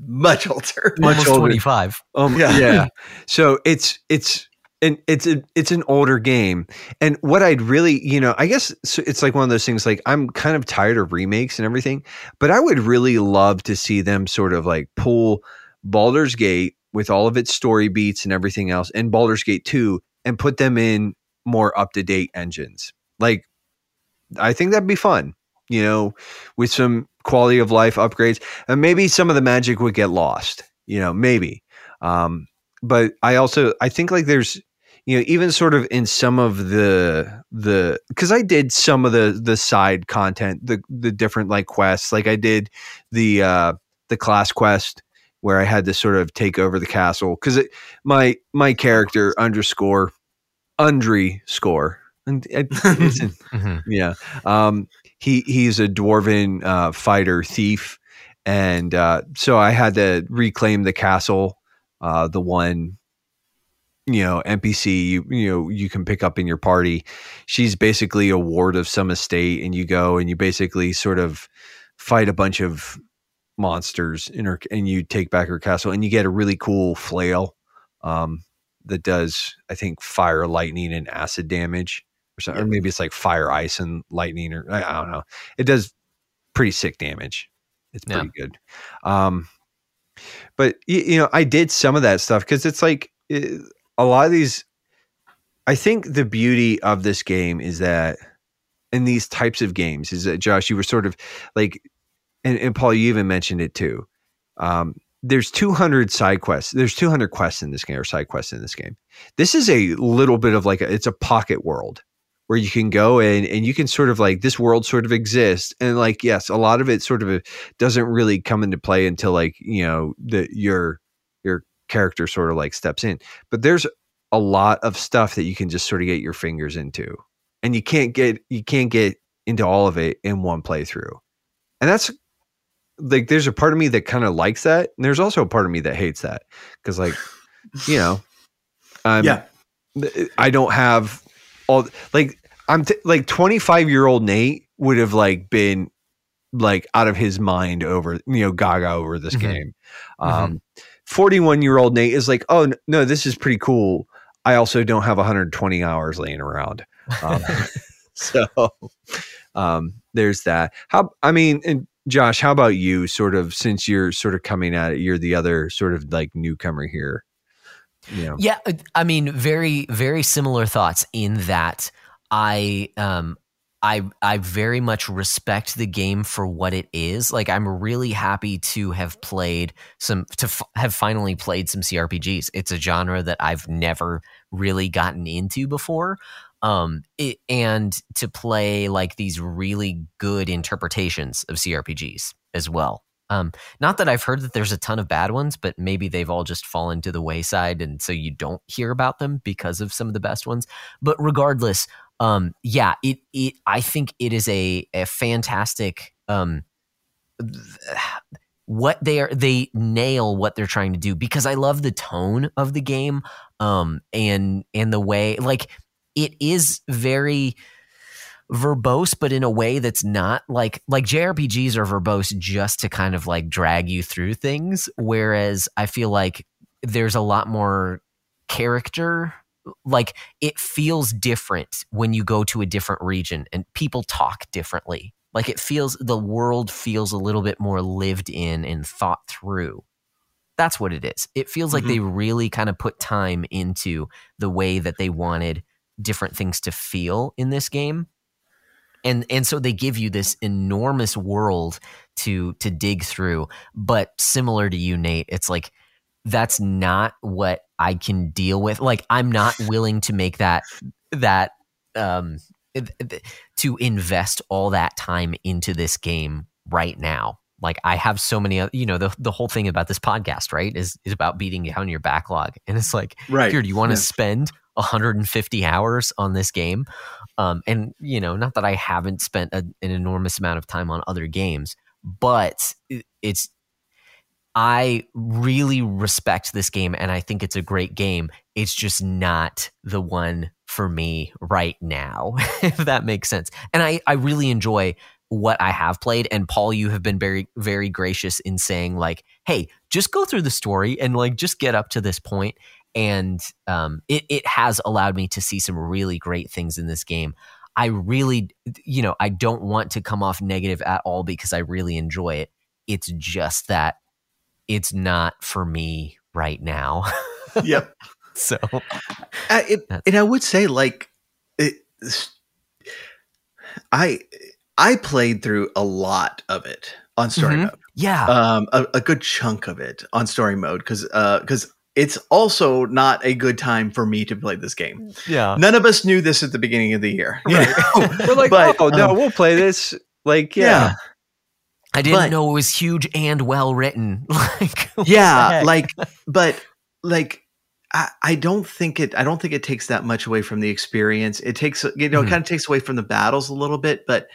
C: much older.
A: Much
B: Almost
A: older.
B: 25.
A: Um,
C: Yeah.
A: yeah. So it's it's and it's a, it's an older game, and what I'd really you know I guess so it's like one of those things like I'm kind of tired of remakes and everything, but I would really love to see them sort of like pull Baldur's Gate with all of its story beats and everything else, and Baldur's Gate two, and put them in more up to date engines. Like I think that'd be fun. you know, with some quality of life upgrades, and maybe some of the magic would get lost, you know, maybe. Um, but I also I think like there's you know even sort of in some of the the because I did some of the the side content the the different like quests like I did the uh the class quest where I had to sort of take over the castle because my my character underscore Undry score and
B: Mhm.
A: yeah um he he's a dwarven uh fighter thief. And uh so I had to reclaim the castle uh the one you know npc you you know you can pick up in your party. She's basically a ward of some estate and you go and you basically sort of fight a bunch of monsters in her and you take back her castle and you get a really cool flail um that does i think fire lightning and acid damage or something or maybe it's like fire ice and lightning or i, don't know. It does pretty sick damage. It's
B: Yeah.
A: pretty good. Um but you, you know i did some of that stuff because it's like eh, a lot of these i think the beauty of this game is that in these types of games is that josh you were sort of like and, and paul you even mentioned it too. Um, there's 200 side quests there's 200 quests in this game or side quests in this game. This is a little bit of like a, it's a pocket world where you can go in and you can sort of like this world sort of exists and like yes a lot of it sort of uh, doesn't really come into play until like you know the your your character sort of like steps in but there's a lot of stuff that you can just sort of get your fingers into and you can't get you can't get into all of it in one playthrough and that's like there's a part of me that kind of likes that and there's also a part of me that hates that because like you know I'm,
C: yeah.
A: I don't have all like I'm t- like 25 year old Nate would have like been like out of his mind over you know gaga over this
B: Mhm.
A: game. Um 41 year old Nate is like, "Oh no, this is pretty cool. I also don't have 120 hours laying around." Um, so um there's that. How I mean, and Josh, how about you sort of since you're sort of coming at it, you're the other sort of like newcomer here. Know.
B: Yeah, uh, I mean, very, very similar thoughts in that I, um, I, I very much respect the game for what it is. Like, I'm really happy to have played some, to f- have finally played some CRPGs. It's a genre that I've never really gotten into before. Um, it, and to play like these really good interpretations of CRPGs as well. Um, not that I've heard that there's a ton of bad ones, but maybe they've all just fallen to the wayside, and so you don't hear about them because of some of the best ones. But regardless, um, yeah, it it I think it is a a fantastic um what they are they nail what they're trying to do because I love the tone of the game um and and the way like it is very verbose but in a way that's not like like JRPGs are verbose just to kind of like drag you through things whereas I feel like there's a lot more character like it feels different when you go to a different region and people talk differently. Like it feels the world feels a little bit more lived in and thought through. That's what it is. It feels like
C: Mhm.
B: they really kind of put time into the way that they wanted different things to feel in this game and and so they give you this enormous world to to dig through. But similar to you Nate it's like that's not what I can deal with. Like I'm not willing to make that that um to invest all that time into this game right now like I have so many you know the the whole thing about this podcast right is is about beating down your backlog and it's like
C: Right.
B: here do you want to
C: Yeah.
B: spend 150 hours on this game um, and you know not that i haven't spent a, an enormous amount of time on other games but it's i really respect this game and i think it's a great game it's just not the one for me right now if that makes sense and i i really enjoy what i have played and paul you have been very very gracious in saying like hey just go through the story and like just get up to this point. and um, it it has allowed me to see some really great things in this game. I really, you know, I don't want to come off negative at all because I really enjoy it. It's just that it's not for me right now.
C: yep.
B: so
C: Uh, it, and I would say like it, I I played through a lot of it on story
B: Mhm.
C: mode.
B: Yeah.
C: Um, a, a good chunk of it on story mode because because it's also not a good time for me to play this game.
B: yeah.
C: None of us knew this at the beginning of the year.
B: Right.
A: We're like,
C: But,
A: oh no,
C: um,
A: we'll play this. Like,
C: yeah.
A: yeah,
B: I didn't
C: but-
B: know it was huge and well written. like,
C: yeah like but like I, I don't think it i don't think it takes that much away from the experience it takes you know
B: Mhm.
C: it kind of takes away from the battles a little bit but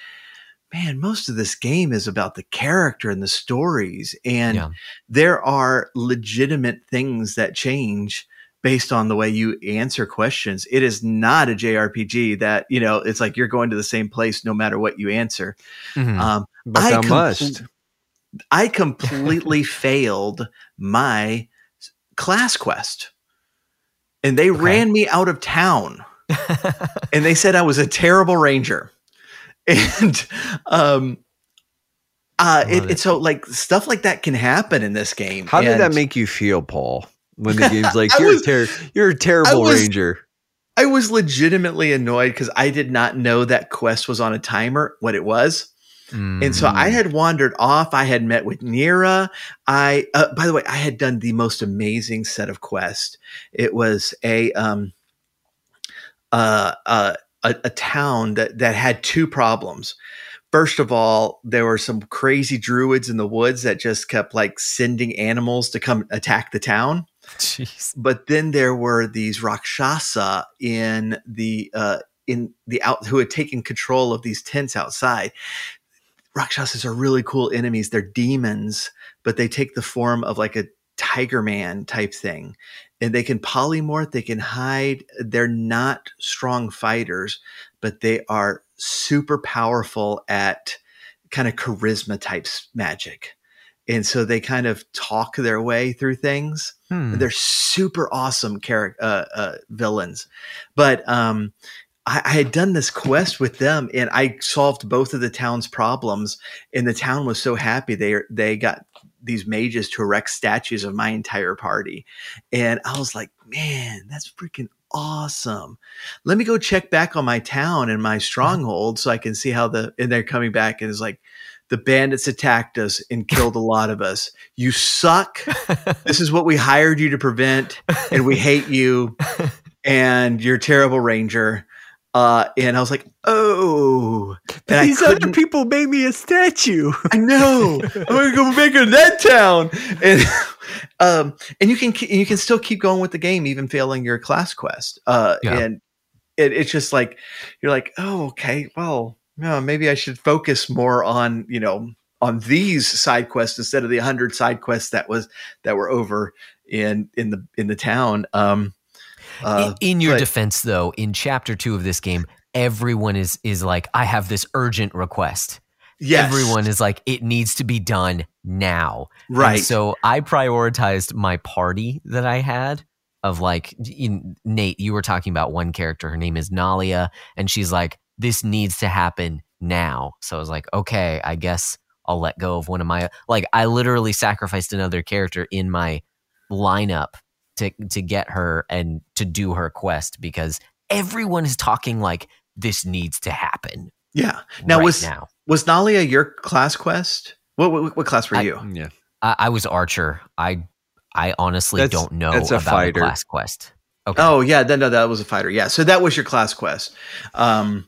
C: man most of this game is about the character and the stories and
B: Yeah.
C: there are legitimate things that change based on the way you answer questions it is not a jrpg that you know it's like you're going to the same place no matter what you answer
B: Mhm.
C: um
A: but
C: I
A: thou
C: compl-
A: must.
C: I completely failed my class quest. And they
B: Okay.
C: ran me out of town and they said I was a terrible ranger. And um uh it,
B: it.
C: it's so like stuff like that can happen in this game.
A: How did that make you feel, Paul? When the game's like, you're
C: was-
A: a ter- you're a terrible
C: was-
A: ranger.
C: I was legitimately annoyed because I did not know that quest was on a timer, what it was. And so I
A: Mm.
C: had wandered off. I had met with Neera. I, uh, by the way, I had done the most amazing set of quests. It was a, um, uh, uh, a, a town that that had two problems. First of all, there were some crazy druids in the woods that just kept like sending animals to come attack the town
B: Jeez.
C: but then there were these rakshasa in the uh in the out who had taken control of these tents outside rakshasas are really cool enemies they're demons but they take the form of like a tiger man type thing and they can polymorph they can hide they're not strong fighters but they are super powerful at kind of charisma types magic and so they kind of talk their way through things
B: Hmm.
C: they're super awesome character uh, uh, villains, but um, I, I had done this quest with them, and I solved both of the town's problems. And the town was so happy they they got these mages to erect statues of my entire party, and I was like, man, that's freaking awesome. Let me go check back on my town and my mm-hmm. stronghold so I can see how the and they're coming back and it's like. The bandits attacked us and killed a lot of us. You suck this is what we hired you to prevent and we hate you and you're a terrible ranger uh and i was like oh
A: These other people made me a statue.
C: I know. I'm gonna go make it that town, and um, and you can you can still keep going with the game, even failing your class quest. Uh,
B: Yeah.
C: and it, it's just like you're like, oh, okay, well, no, maybe I should focus more on you know on these side quests instead of the hundred side quests that was that were over in in the in the town. Um, uh,
B: in, in your
C: but-
B: defense, though, in chapter two of this game, everyone is is like, I have this urgent request.
C: yes,
B: Everyone is like, it needs to be done now. And
C: right.
B: so I prioritized my party that I had of like in, Nate, you were talking about one character. Her name is Nalia, and she's like, this needs to happen now. So I was like, okay, I guess I'll let go of one of my like I literally sacrificed another character in my lineup to to get her and to do her quest because everyone is talking like this needs to happen.
C: yeah. Now
B: right
C: was
B: now.
C: was Nalia your class quest? What what, what class were
B: I-
C: you?
A: yeah.
B: I, I was Archer. I I honestly
A: That's-
B: don't know
A: that's a
B: about
A: fighter.
B: the class quest. Okay.
C: Oh yeah, then no, that was a fighter. Yeah, so that was your class quest. Um,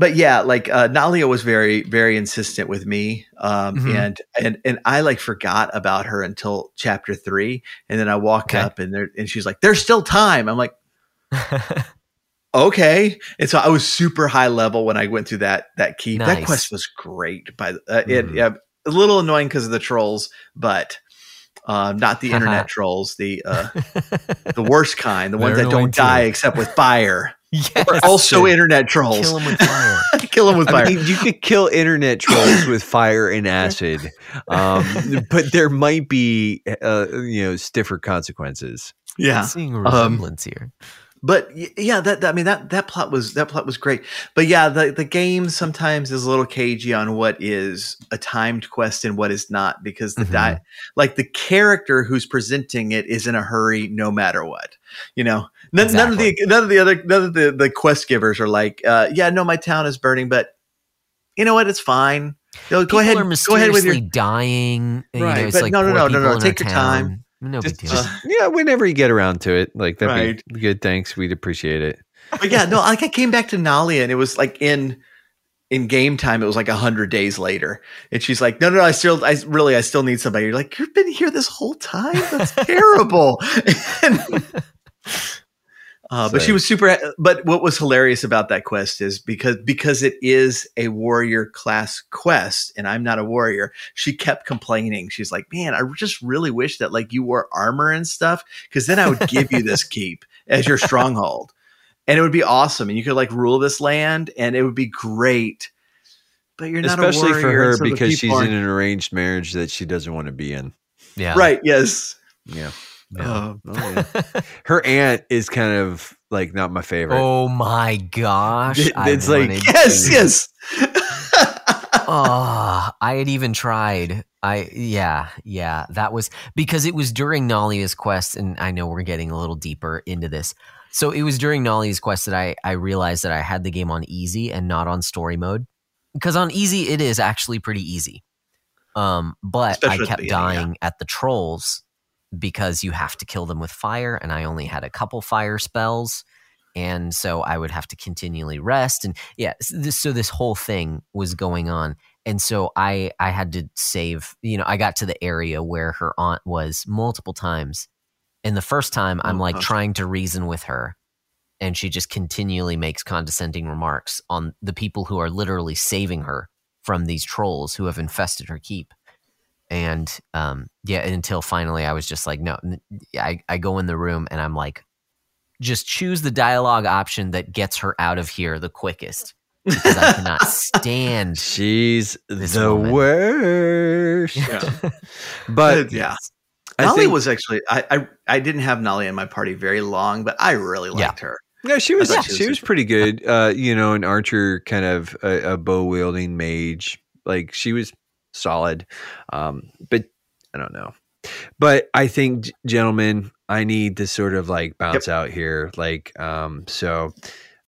C: but yeah, like uh, Nalia was very, very insistent with me, um,
B: Mhm.
C: and and and I like forgot about her until chapter three, and then I walk
B: Okay.
C: up and there, and she's like, "There's still time." I'm like, "Okay," and so I was super high level when I went through that that keep. That quest was great. By the, uh, it,
B: Mhm.
C: yeah, a little annoying because of the trolls, but. Um, not the internet trolls, the uh, the worst kind, the ones that don't die
B: too.
C: except with fire.
B: Yes.
C: Or also internet trolls.
B: kill him with fire.
C: Kill them with
A: I
C: fire.
A: mean, you could kill internet trolls with fire and acid, um, but there might be, uh, you know, stiffer consequences.
C: yeah.
B: Seeing a
C: Um,
B: resemblance here.
C: But yeah, that, that- I mean that that plot was that plot was great. But yeah, the the game sometimes is a little cagey on what is a timed quest and what is not because the di- like the character who's presenting it is in a hurry no matter what. You know, none, none of the none of the other none of the the quest givers are like, uh, yeah, no, my town is burning, but you know what? It's fine. You know, go ahead.
B: Are
C: Go ahead with your.
B: mysteriously dying. you know,
C: Right,
B: it's
C: but
B: like
C: no, no, no, no, no, take your
B: town.
C: time.
B: No big
A: Just,
B: deal.
A: just- yeah, whenever you get around to it, like that'd
C: Right.
A: be good. Thanks, we'd appreciate it.
C: But yeah, no, like I came back to Nalia and it was like in in game time, it was like a hundred days later. And she's like, No, no, no, I still I really I still need somebody. You're like, You've been here this whole time? That's terrible. And- uh, but she was super but what was hilarious about that quest is because because it is a warrior class quest and I'm not a warrior, she kept complaining. She's like, Man, I just really wish that like you wore armor and stuff, because then I would give you this keep as your stronghold and it would be awesome and you could like rule this land and it would be great but you're not
A: Especially
C: a
A: for her
C: so
A: because she's in
C: aren't-
A: an arranged marriage that she doesn't want to be in.
B: yeah.
C: right yes
A: Yeah.
B: Yeah.
C: Uh,
A: Oh, yeah. her aunt is kind of like not my favorite.
B: oh my gosh!
A: It- it's like,
C: yes
B: to-
C: yes
B: oh, I had even tried. I yeah, yeah, that was because it was during Nalia's quest, and I know we're getting a little deeper into this. So it was during Nalia's quest that I I realized that I had the game on easy and not on story mode. Because on easy it is actually pretty easy. Um, but
C: Especially
B: I kept
C: beginning, yeah.
B: dying at the trolls because you have to kill them with fire, and I only had a couple fire spells and so I would have to continually rest and yeah this, so this whole thing was going on and so I I had to save you know I got to the area where her aunt was multiple times and the first time I'm
C: Oh,
B: like trying to reason with her and she just continually makes condescending remarks on the people who are literally saving her from these trolls who have infested her keep and um yeah until finally I was just like no I, I go in the room and I'm like just choose the dialogue option that gets her out of here the quickest because I cannot stand.
A: She's
B: This
A: the
B: woman.
A: worst.
C: Yeah.
A: But
C: yeah
A: I
C: Nali
A: think,
C: was actually I, I I didn't have Nali in my party very long but I really
B: Yeah.
C: liked her
A: no, she was
C: thought
A: she,
C: she was
A: was pretty good. Uh, you know, an archer, kind of a, a bow wielding mage. Like she was solid. Um, but I don't know. But I think, gentlemen, I need to sort of like bounce out here. Like, um, so